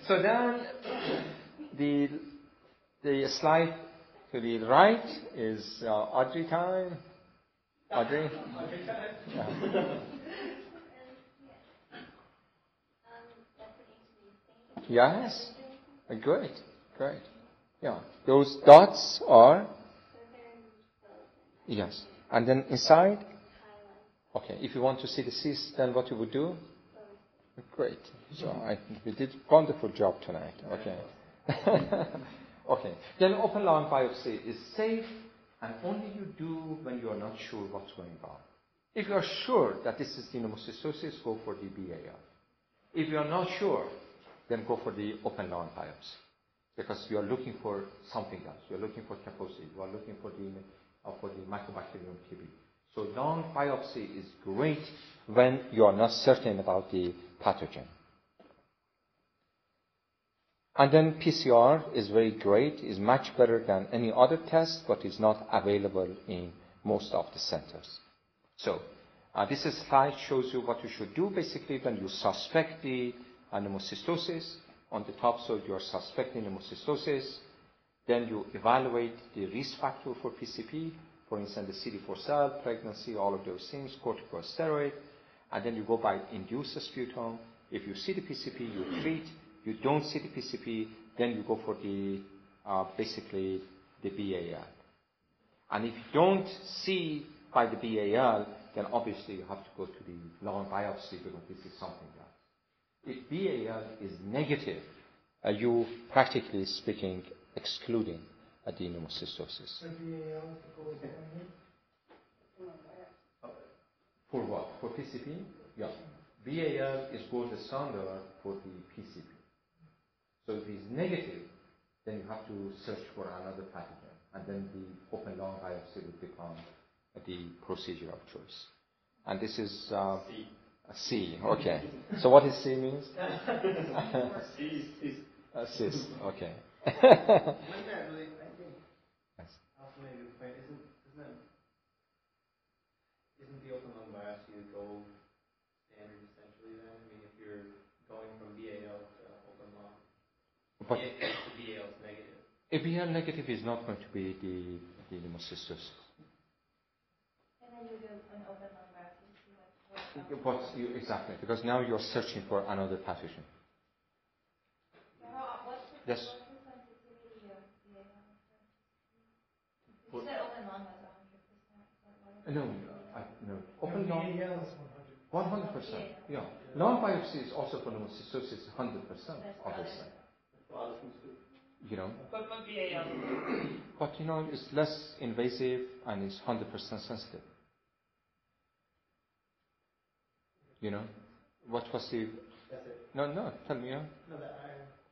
So then the the slide To the right is uh, Audrey time. Audrey? Yeah. Yes. Great. Great. Yeah. Those dots are. Yes. And then inside? Okay. If you want to see the cyst, then what you would do? Great. So I we did a wonderful job tonight. Okay. okay. Then open lung biopsy is safe and only you do when you are not sure what's going on. If you are sure that this is pneumocystosis, go for the BAL. If you are not sure, then go for the open lung biopsy because you are looking for something else. You are looking for Kaposi. You are looking for the uh, for the Mycobacterium TB. So lung biopsy is great when you are not certain about the pathogen. And then PCR is very great, is much better than any other test, but is not available in most of the centers. So uh, this slide shows you what you should do basically when you suspect the pneumocystosis. On the top, so you are suspecting pneumocystosis. Then you evaluate the risk factor for PCP, for instance, the CD4 cell, pregnancy, all of those things, corticosteroid, and then you go by induced sputum. If you see the PCP, you treat. You don't see the PCP, then you go for the uh, basically the BAL. And if you don't see by the BAL, then obviously you have to go to the lung biopsy because this is something else. If BAL is negative, are you practically speaking excluding pneumocystosis. So BAL is the gold standard. For what? For PCP? Yeah. BAL is gold standard for the PCP. So if it's negative, then you have to search for another pathogen, and then the open lung biopsy will become the procedure of choice. And this is uh, C. a C. Okay. so what is C means? C is, is Okay. Wouldn't that really, I think, Yes. also maybe a point, isn't, isn't the open lung biopsy the gold standard essentially then? I mean, if you're going from BAL to open lung, But if the BAL is negative. a BL negative is not going to be the, the pneumocystosis. But you, exactly, because now you're searching for another pathogen. Yes. No, I, no. Open No, lung, 100. 100%. Yeah. Lung biopsy is also for pneumocystosis 100%, obviously. Of things. You know, But but BAL, but you know, it's less invasive and it's 100% sensitive. You know, what was the? No, no. Tell me. Yeah. No,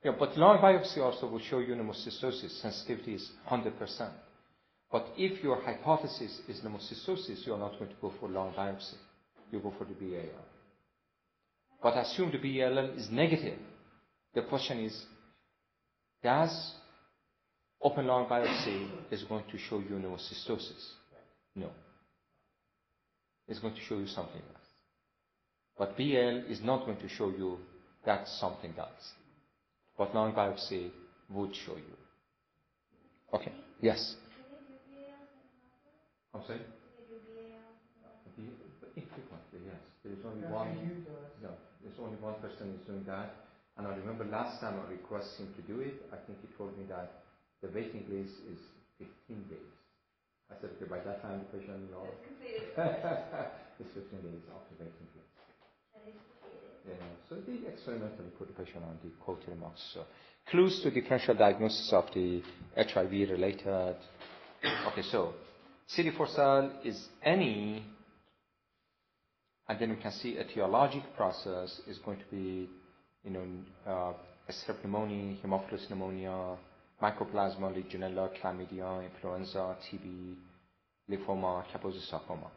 Yeah, but lung biopsy also will show you pneumocystosis. Sensitivity is 100%. But if your hypothesis is pneumocystosis, you are not going to go for lung biopsy. You go for the BAL. But assume the BAL is negative. The question is, does open lung biopsy is going to show you pneumocystosis? No. It's going to show you something else. But BL is not going to show you that something else. But lung biopsy would show you. Okay. Yes. I'm sorry. Infrequently, yes. There is only one. you do it. No, there's only one person who's doing that. And I remember last time I requested him to do it, I think he told me that the waiting list is 15 days. I said, okay, by that time the patient, know, it's 15 days after waiting list. So the patient on the Cotrimox. So clues to differential diagnosis of the HIV related. Okay, so CD4 cell is any, and then we can see etiologic process is going to be, you know, uh, strep pneumonia, Haemophilus pneumonia, Mycoplasma, Legionella, Chlamydia, influenza, TB, lymphoma, Kaposi sarcoma.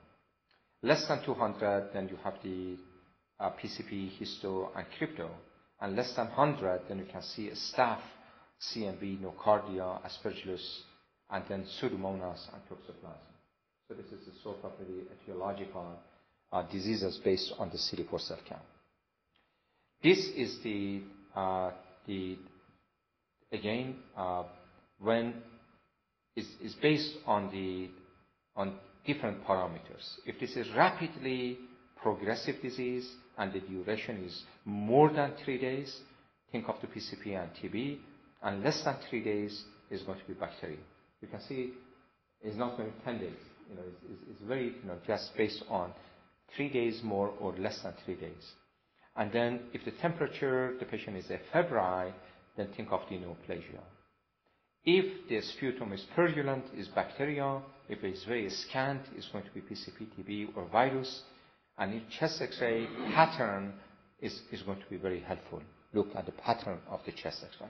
Less than 200, then you have the PCP, histo, and crypto. And less than 100, then you can see a staph, CMV, nocardia, aspergillus, and then pseudomonas and toxoplasma. So this is a sort of the etiological uh, diseases based on the CD4 cell count. This is the, uh, the again, uh, when is, is based on the on different parameters. If this is rapidly progressive disease and the duration is more than three days, think of the PCP and TB, and less than three days is going to be bacteria. You can see it's not going to be 10 days. You know, it's, it's, it's very, you know, just based on three days more or less than three days. And then if the temperature, the patient is febrile, then think of the neoplasia. If the sputum is purulent, is bacteria. If it's very scant, it's going to be PCP, TB, or virus. And if chest X-ray pattern is, is going to be very helpful. Look at the pattern of the chest X-ray.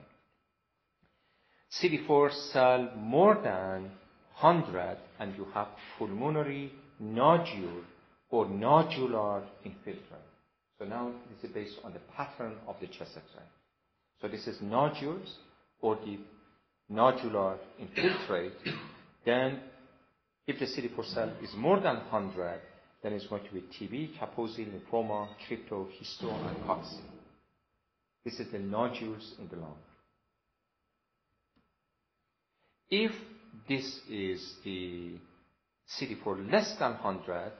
CD4 cell more than 100 and you have pulmonary nodule or nodular infiltrate. So now this is based on the pattern of the chest X-ray. So this is nodules or the nodular infiltrate. Then if the CD4 cell is more than 100, then it's going to be TB, Kaposi, lymphoma, crypto, histo, and cocci. This is the nodules in the lung. If this is the CD4 less than 100,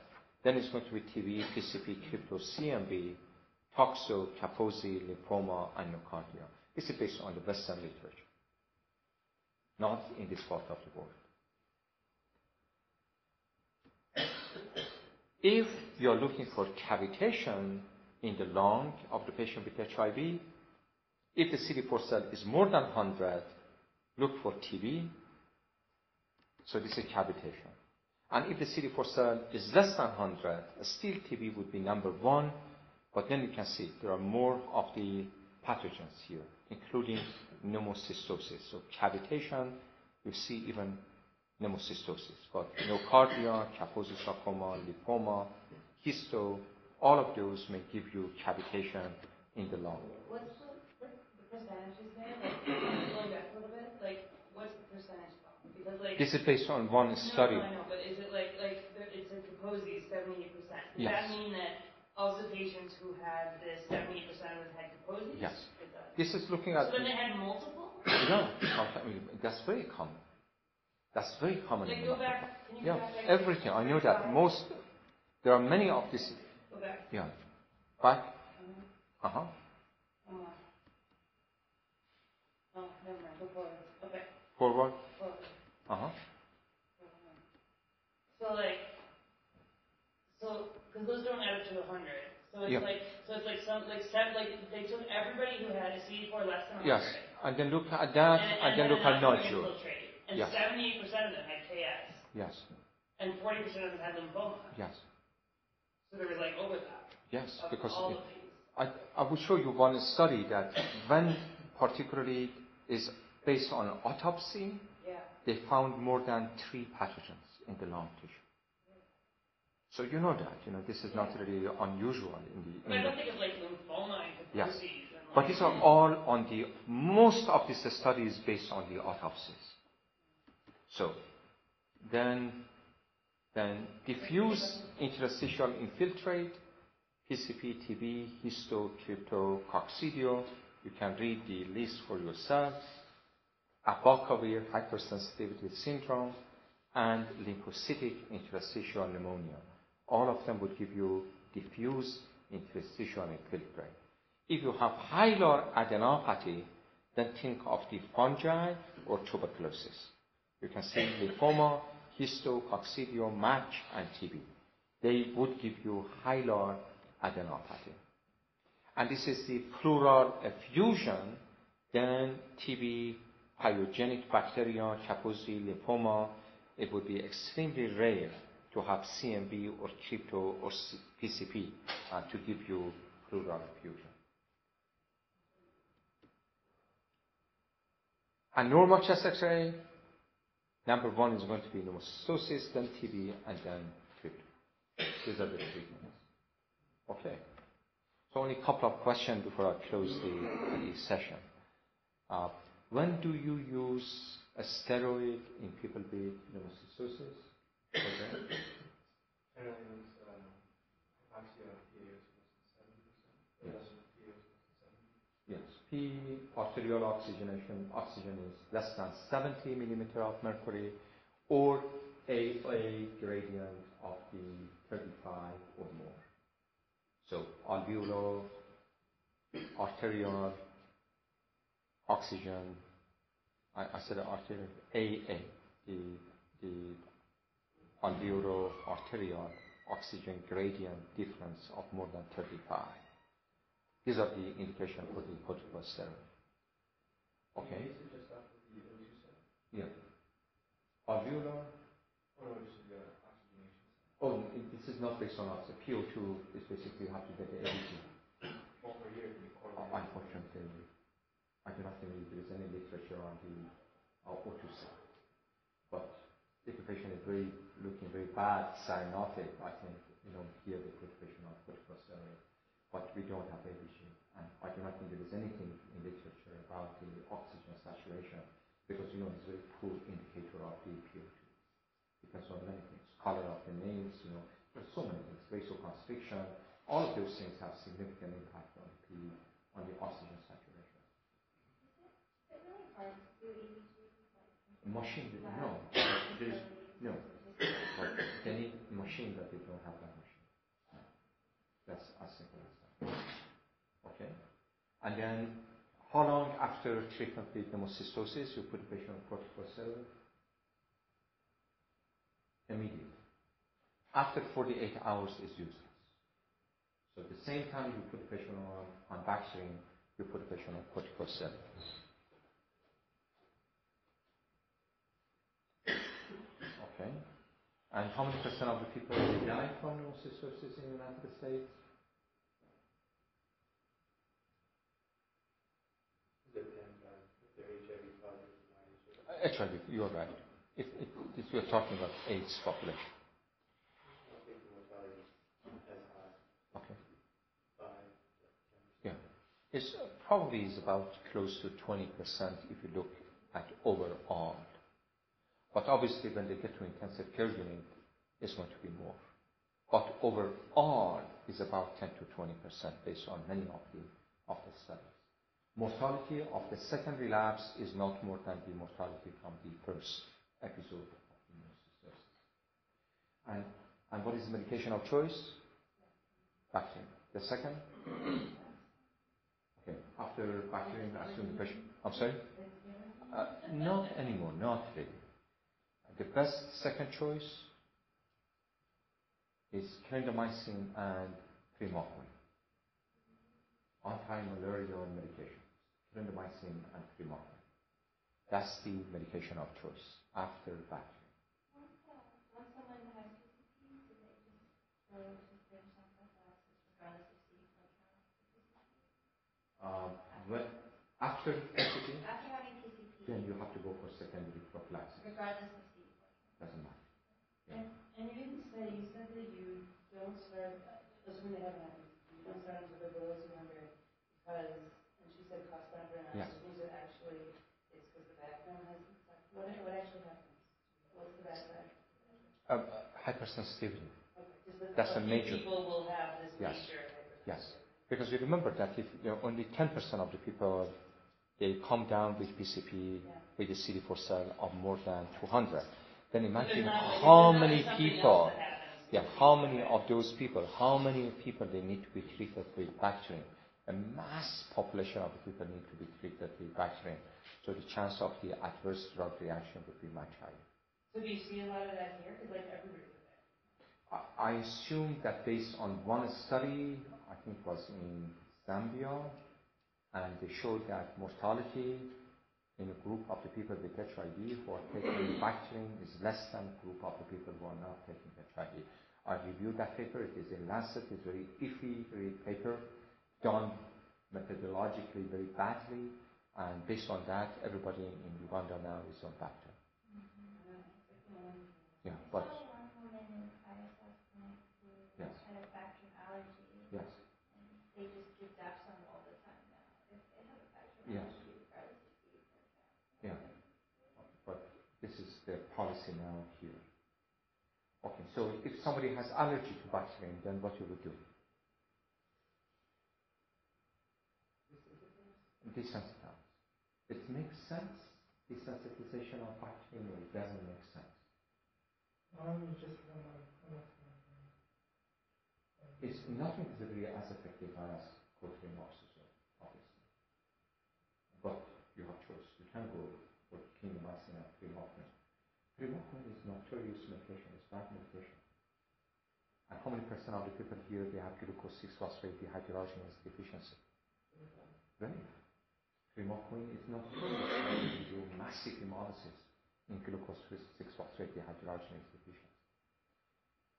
then it's going to be TB, PCP, crypto, CMV, toxo, Kaposi, lymphoma, and nocardia. This is based on the Western literature, not in this part of the world. If you're looking for cavitation in the lung of the patient with HIV, if the CD4 cell is more than 100, look for TB. So this is cavitation. And if the CD4 cell is less than 100, still TB would be number one. But then you can see there are more of the pathogens here, including pneumocystosis. So cavitation, you see even pneumocystosis. But nocardia, Kaposi sarcoma, lymphoma, histo, all of those may give you cavitation in the lung. What's the, what's the percentages there? Like, going back a little bit, like, what's the percentage Because, like... This is based on one study. No, I know, but is it like, like, it's a Kaposi 78%. Does yes. that mean that the patients who had this, 78% of them had Kaposi? Yes. This is looking at... So then they had multiple? No, that's very common. That's very common. Like, go back, can you yeah, go back, like, everything. I know that most, there are many of these. Go back. Yeah. Back. Uh-huh. Uh-huh. Oh, never mind. Go forward. Okay. Forward. Forward. Uh-huh. So like, so because those don't add up to a 100. So it's Yeah. like, so it's like some, like seven, like they took everybody who had a CD4 less than 100. Yes. And then look at that, and, then look at not nodule. And Yes. 78% of them had KS, Yes. and 40% of them had lymphoma. Yes. So there was like overlap Yes. of Because it-. I, I will show you one study that when particularly is based on autopsy, Yeah. they found more than three pathogens in the lung tissue. So you know that, you know, this is not really unusual in the. But I don't the think of like lymphoma and Yes. And but these are all on the, most of these studies based on the autopsies. So, then, then diffuse interstitial infiltrate, PCP, TB, histo, crypto, coccidio. You can read the list for yourself. Abacavir hypersensitivity syndrome and lymphocytic interstitial pneumonia. All of them would give you diffuse interstitial infiltrate. If you have hilar adenopathy, then think of the fungi or tuberculosis. You can see lymphoma, histo, coccidio, match, and TB. They would give you hilar adenopathy. And this is the pleural effusion, then TB, pyogenic bacteria, Kaposi, lymphoma. It would be extremely rare to have CMV or crypto or PCP uh, to give you pleural effusion. Normal chest X-ray, number one is going to be pneumocystosis, then TB, and then crypto. These are the treatments. Okay. So only a couple of questions before I close the, the session. Uh, when do you use a steroid in people with pneumocystosis? Okay. Yes. The arterial oxygenation, oxygen is less than 70 millimeter of mercury, or a, gradient of the 35 or more. So alveolar, arterial, oxygen, I, I said arterial, AA, the, the alveolar arterial oxygen gradient difference of more than 35. These are the indication for the corticosteroid. Okay? Yeah. Alveolar. Oh, it- this is not based on oxygen. PO2 is basically you have to get the ABG. Unfortunately, I do not think there is any literature on the uh, O2. But if the patient is very looking very bad, cyanotic, I think you know here the put patient on corticosteroid. But we don't have ABG, and I do not think there is anything in literature about the oxygen saturation because you know it's a very poor indicator of the PO2. Depends on many things, color of the nails, you know, there's so many things, vasoconstriction, all of those things have significant impact on the on the oxygen saturation. Really to do ABG. Machine, no, there's no. They need machine that they don't have that machine. That's as simple as that. Okay? And then, how long after treatment with pneumocystosis you put the patient on corticosteroid? Immediately. After 48 hours is useless. So at the same time you put the patient on, on Bactrim, you put the patient on corticosteroid. Okay. And how many percent of the people die from pneumocystosis in the United States? Depends on if they're HIV positive HIV. HIV, you're right. If, if we're talking about AIDS population. Okay. Yeah. It's uh, probably is about close to 20% if you look at overall. But obviously when they get to intensive care unit, it's going to be more. But overall is about 10 to 20% based on many of the studies. Mortality of the second relapse is not more than the mortality from the first episode of pneumocystosis. And, and what is the medication of choice? Vaccine. The second? Okay. After vaccine, assume the patient. I'm sorry? Uh, not anymore, not really. The best second choice is clindamycin and primaquine. Anti-malarial medication. Clindamycin and primaquine. That's the medication of choice after vaccine. Once, someone has PCP, do they just go to finish on prophylaxis regardless of CD4 count? Um, when, after PCP, After having PCP, then you have to go for secondary prophylaxis. regardless of CD4. Doesn't matter. And, and you didn't say, you said that you don't start, assuming they haven't you don't start until they're below 200 because, and she said cost benefit Yes. analysis, means that actually it's because the background has, what, what actually happens? What's the bad side? Uh, hypersensitivity. Okay, That's a major- People will have this Yes. major Yes. Because you remember that if you know, only 10% of the people they come down with PCP Yeah. with the CD4 cell of more than 200, then imagine how many there's something else people, yeah, how many of those people, how many people they need to be treated with Bactrim. A mass population of people need to be treated with Bactrim. So the chance of the adverse drug reaction would be much higher. So do you see a lot of that here? Because like everybody. I assume that based on one study, I think it was in Zambia, and they showed that mortality in a group of the people with HIV who are taking Bactrim is less than group of the people who are not taking HIV. I reviewed that paper. It is in Lancet. It's very iffy, very paper, done methodologically very badly, and based on that, everybody in Uganda now is on Bactrim. Yeah, but I saw one woman in ISS clinic who Yes. had a Bactrim allergy. yes. They just give Dapsone all the time now. If they have a Bactrim Yes. allergy, regardless of CD4. Yeah. But this is the policy now here. Okay, so if somebody has allergy to Bactrim, then what you would do? desensitize. It makes sense, desensitization of Bactrim, doesn't make sense. Um, just from my, from my- It's nothing is really as effective as cotrimoxazole, obviously. But you have choice. You can go for clindamycin and primaquine. Primaquine is notorious medication. It's bad medication. And how many percent of the people here they have glucose 6-phosphate dehydrogenase deficiency? Very. Primaquine is not notorious. They do massive hemolysis in glucose 6-phosphate dehydrogenase deficiency.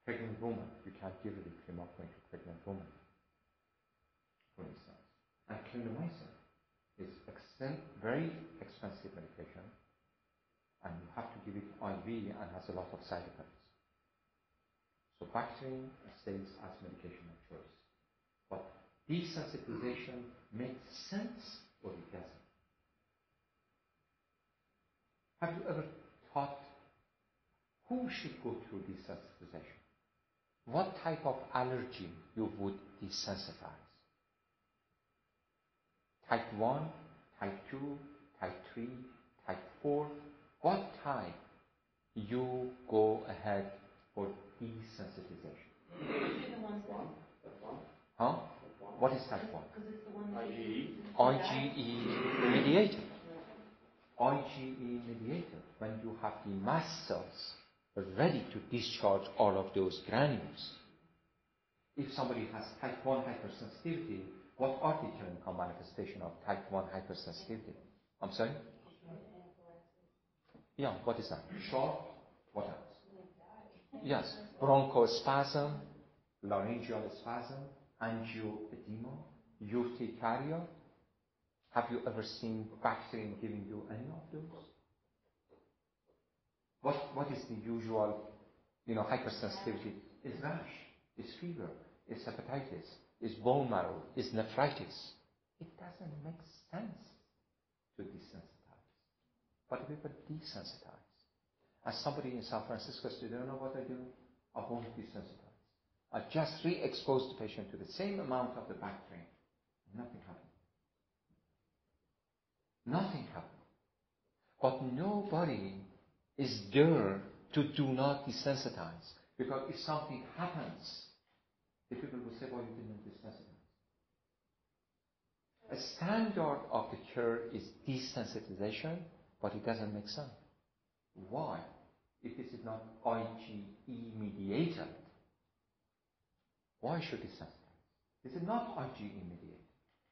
Pregnant woman, you can't give it primaquine to pregnant woman, for instance. And clindamycin is exten- very expensive medication, and you have to give it IV and has a lot of side effects. So Bactrim stays as medication of choice. But desensitization makes sense or it doesn't. Have you ever thought who should go through desensitization? What type of allergy you would desensitize? Type 1, type 2, type 3, type 4. What type you go ahead for desensitization? Usually the ones that, Huh? What is type 1? because it's the one. IgE. IgE mediated. IgE mediated. When you have the mast cells ready to discharge all of those granules. If somebody has type 1 hypersensitivity, what are the clinical manifestation of type 1 hypersensitivity? I'm sorry? Yeah, what is that? Sharp? What else? Yes, bronchospasm, laryngeal spasm, angioedema, urticaria. Have you ever seen Bactrim giving you any of those? What, what is the usual, you know, hypersensitivity? Is rash, is fever, is hepatitis, is bone marrow, is nephritis. It doesn't make sense to desensitize. But if people desensitize. As somebody in San Francisco said, do you know what I do? I won't desensitize. I just re-expose the patient to the same amount of the Bactrim. Nothing happened. Nothing happened. But nobody is there to do not desensitize. Because if something happens, the people will say, well, you didn't desensitize. A standard of the cure is desensitization, but it doesn't make sense. Why? If this is not IgE mediated, why should it sensitize? This is not IgE mediated.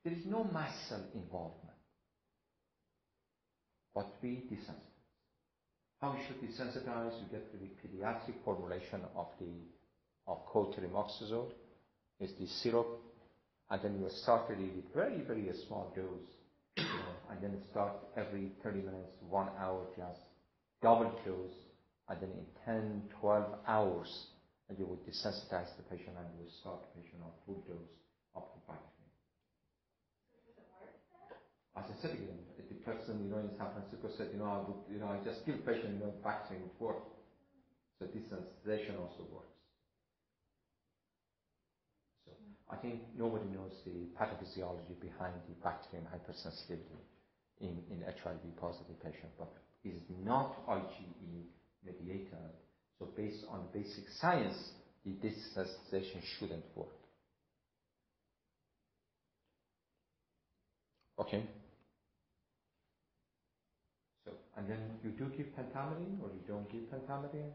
There is no mast cell involvement. But we desensitize. How we should desensitize? You get the pediatric formulation of the of cotrimoxazole. It's the syrup, and then you start it with very, very small dose, you know, and then start every 30 minutes, one hour just double dose, and then in 10, 12 hours, and you would desensitize the patient and you would start the patient on full dose of the Bactrim. As I said again, person, you know, in San Francisco said, you know, I would, you know, I just give patient, you know, Bactrim would work. So desensitization also works. So I think nobody knows the pathophysiology behind the Bactrim hypersensitivity in, in HIV positive patient, but is not IgE mediated. So based on basic science, the desensitization shouldn't work. Okay. And then you do give pentamidine or you don't give pentamidine?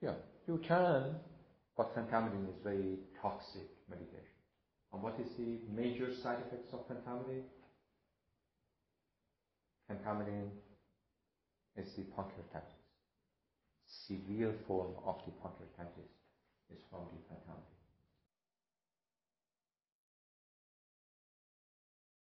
Yeah, you can, but pentamidine is very toxic medication. And what is the major side effects of pentamidine? Pentamidine is the pancreatitis. Severe form of the pancreatitis is from the pentamidine.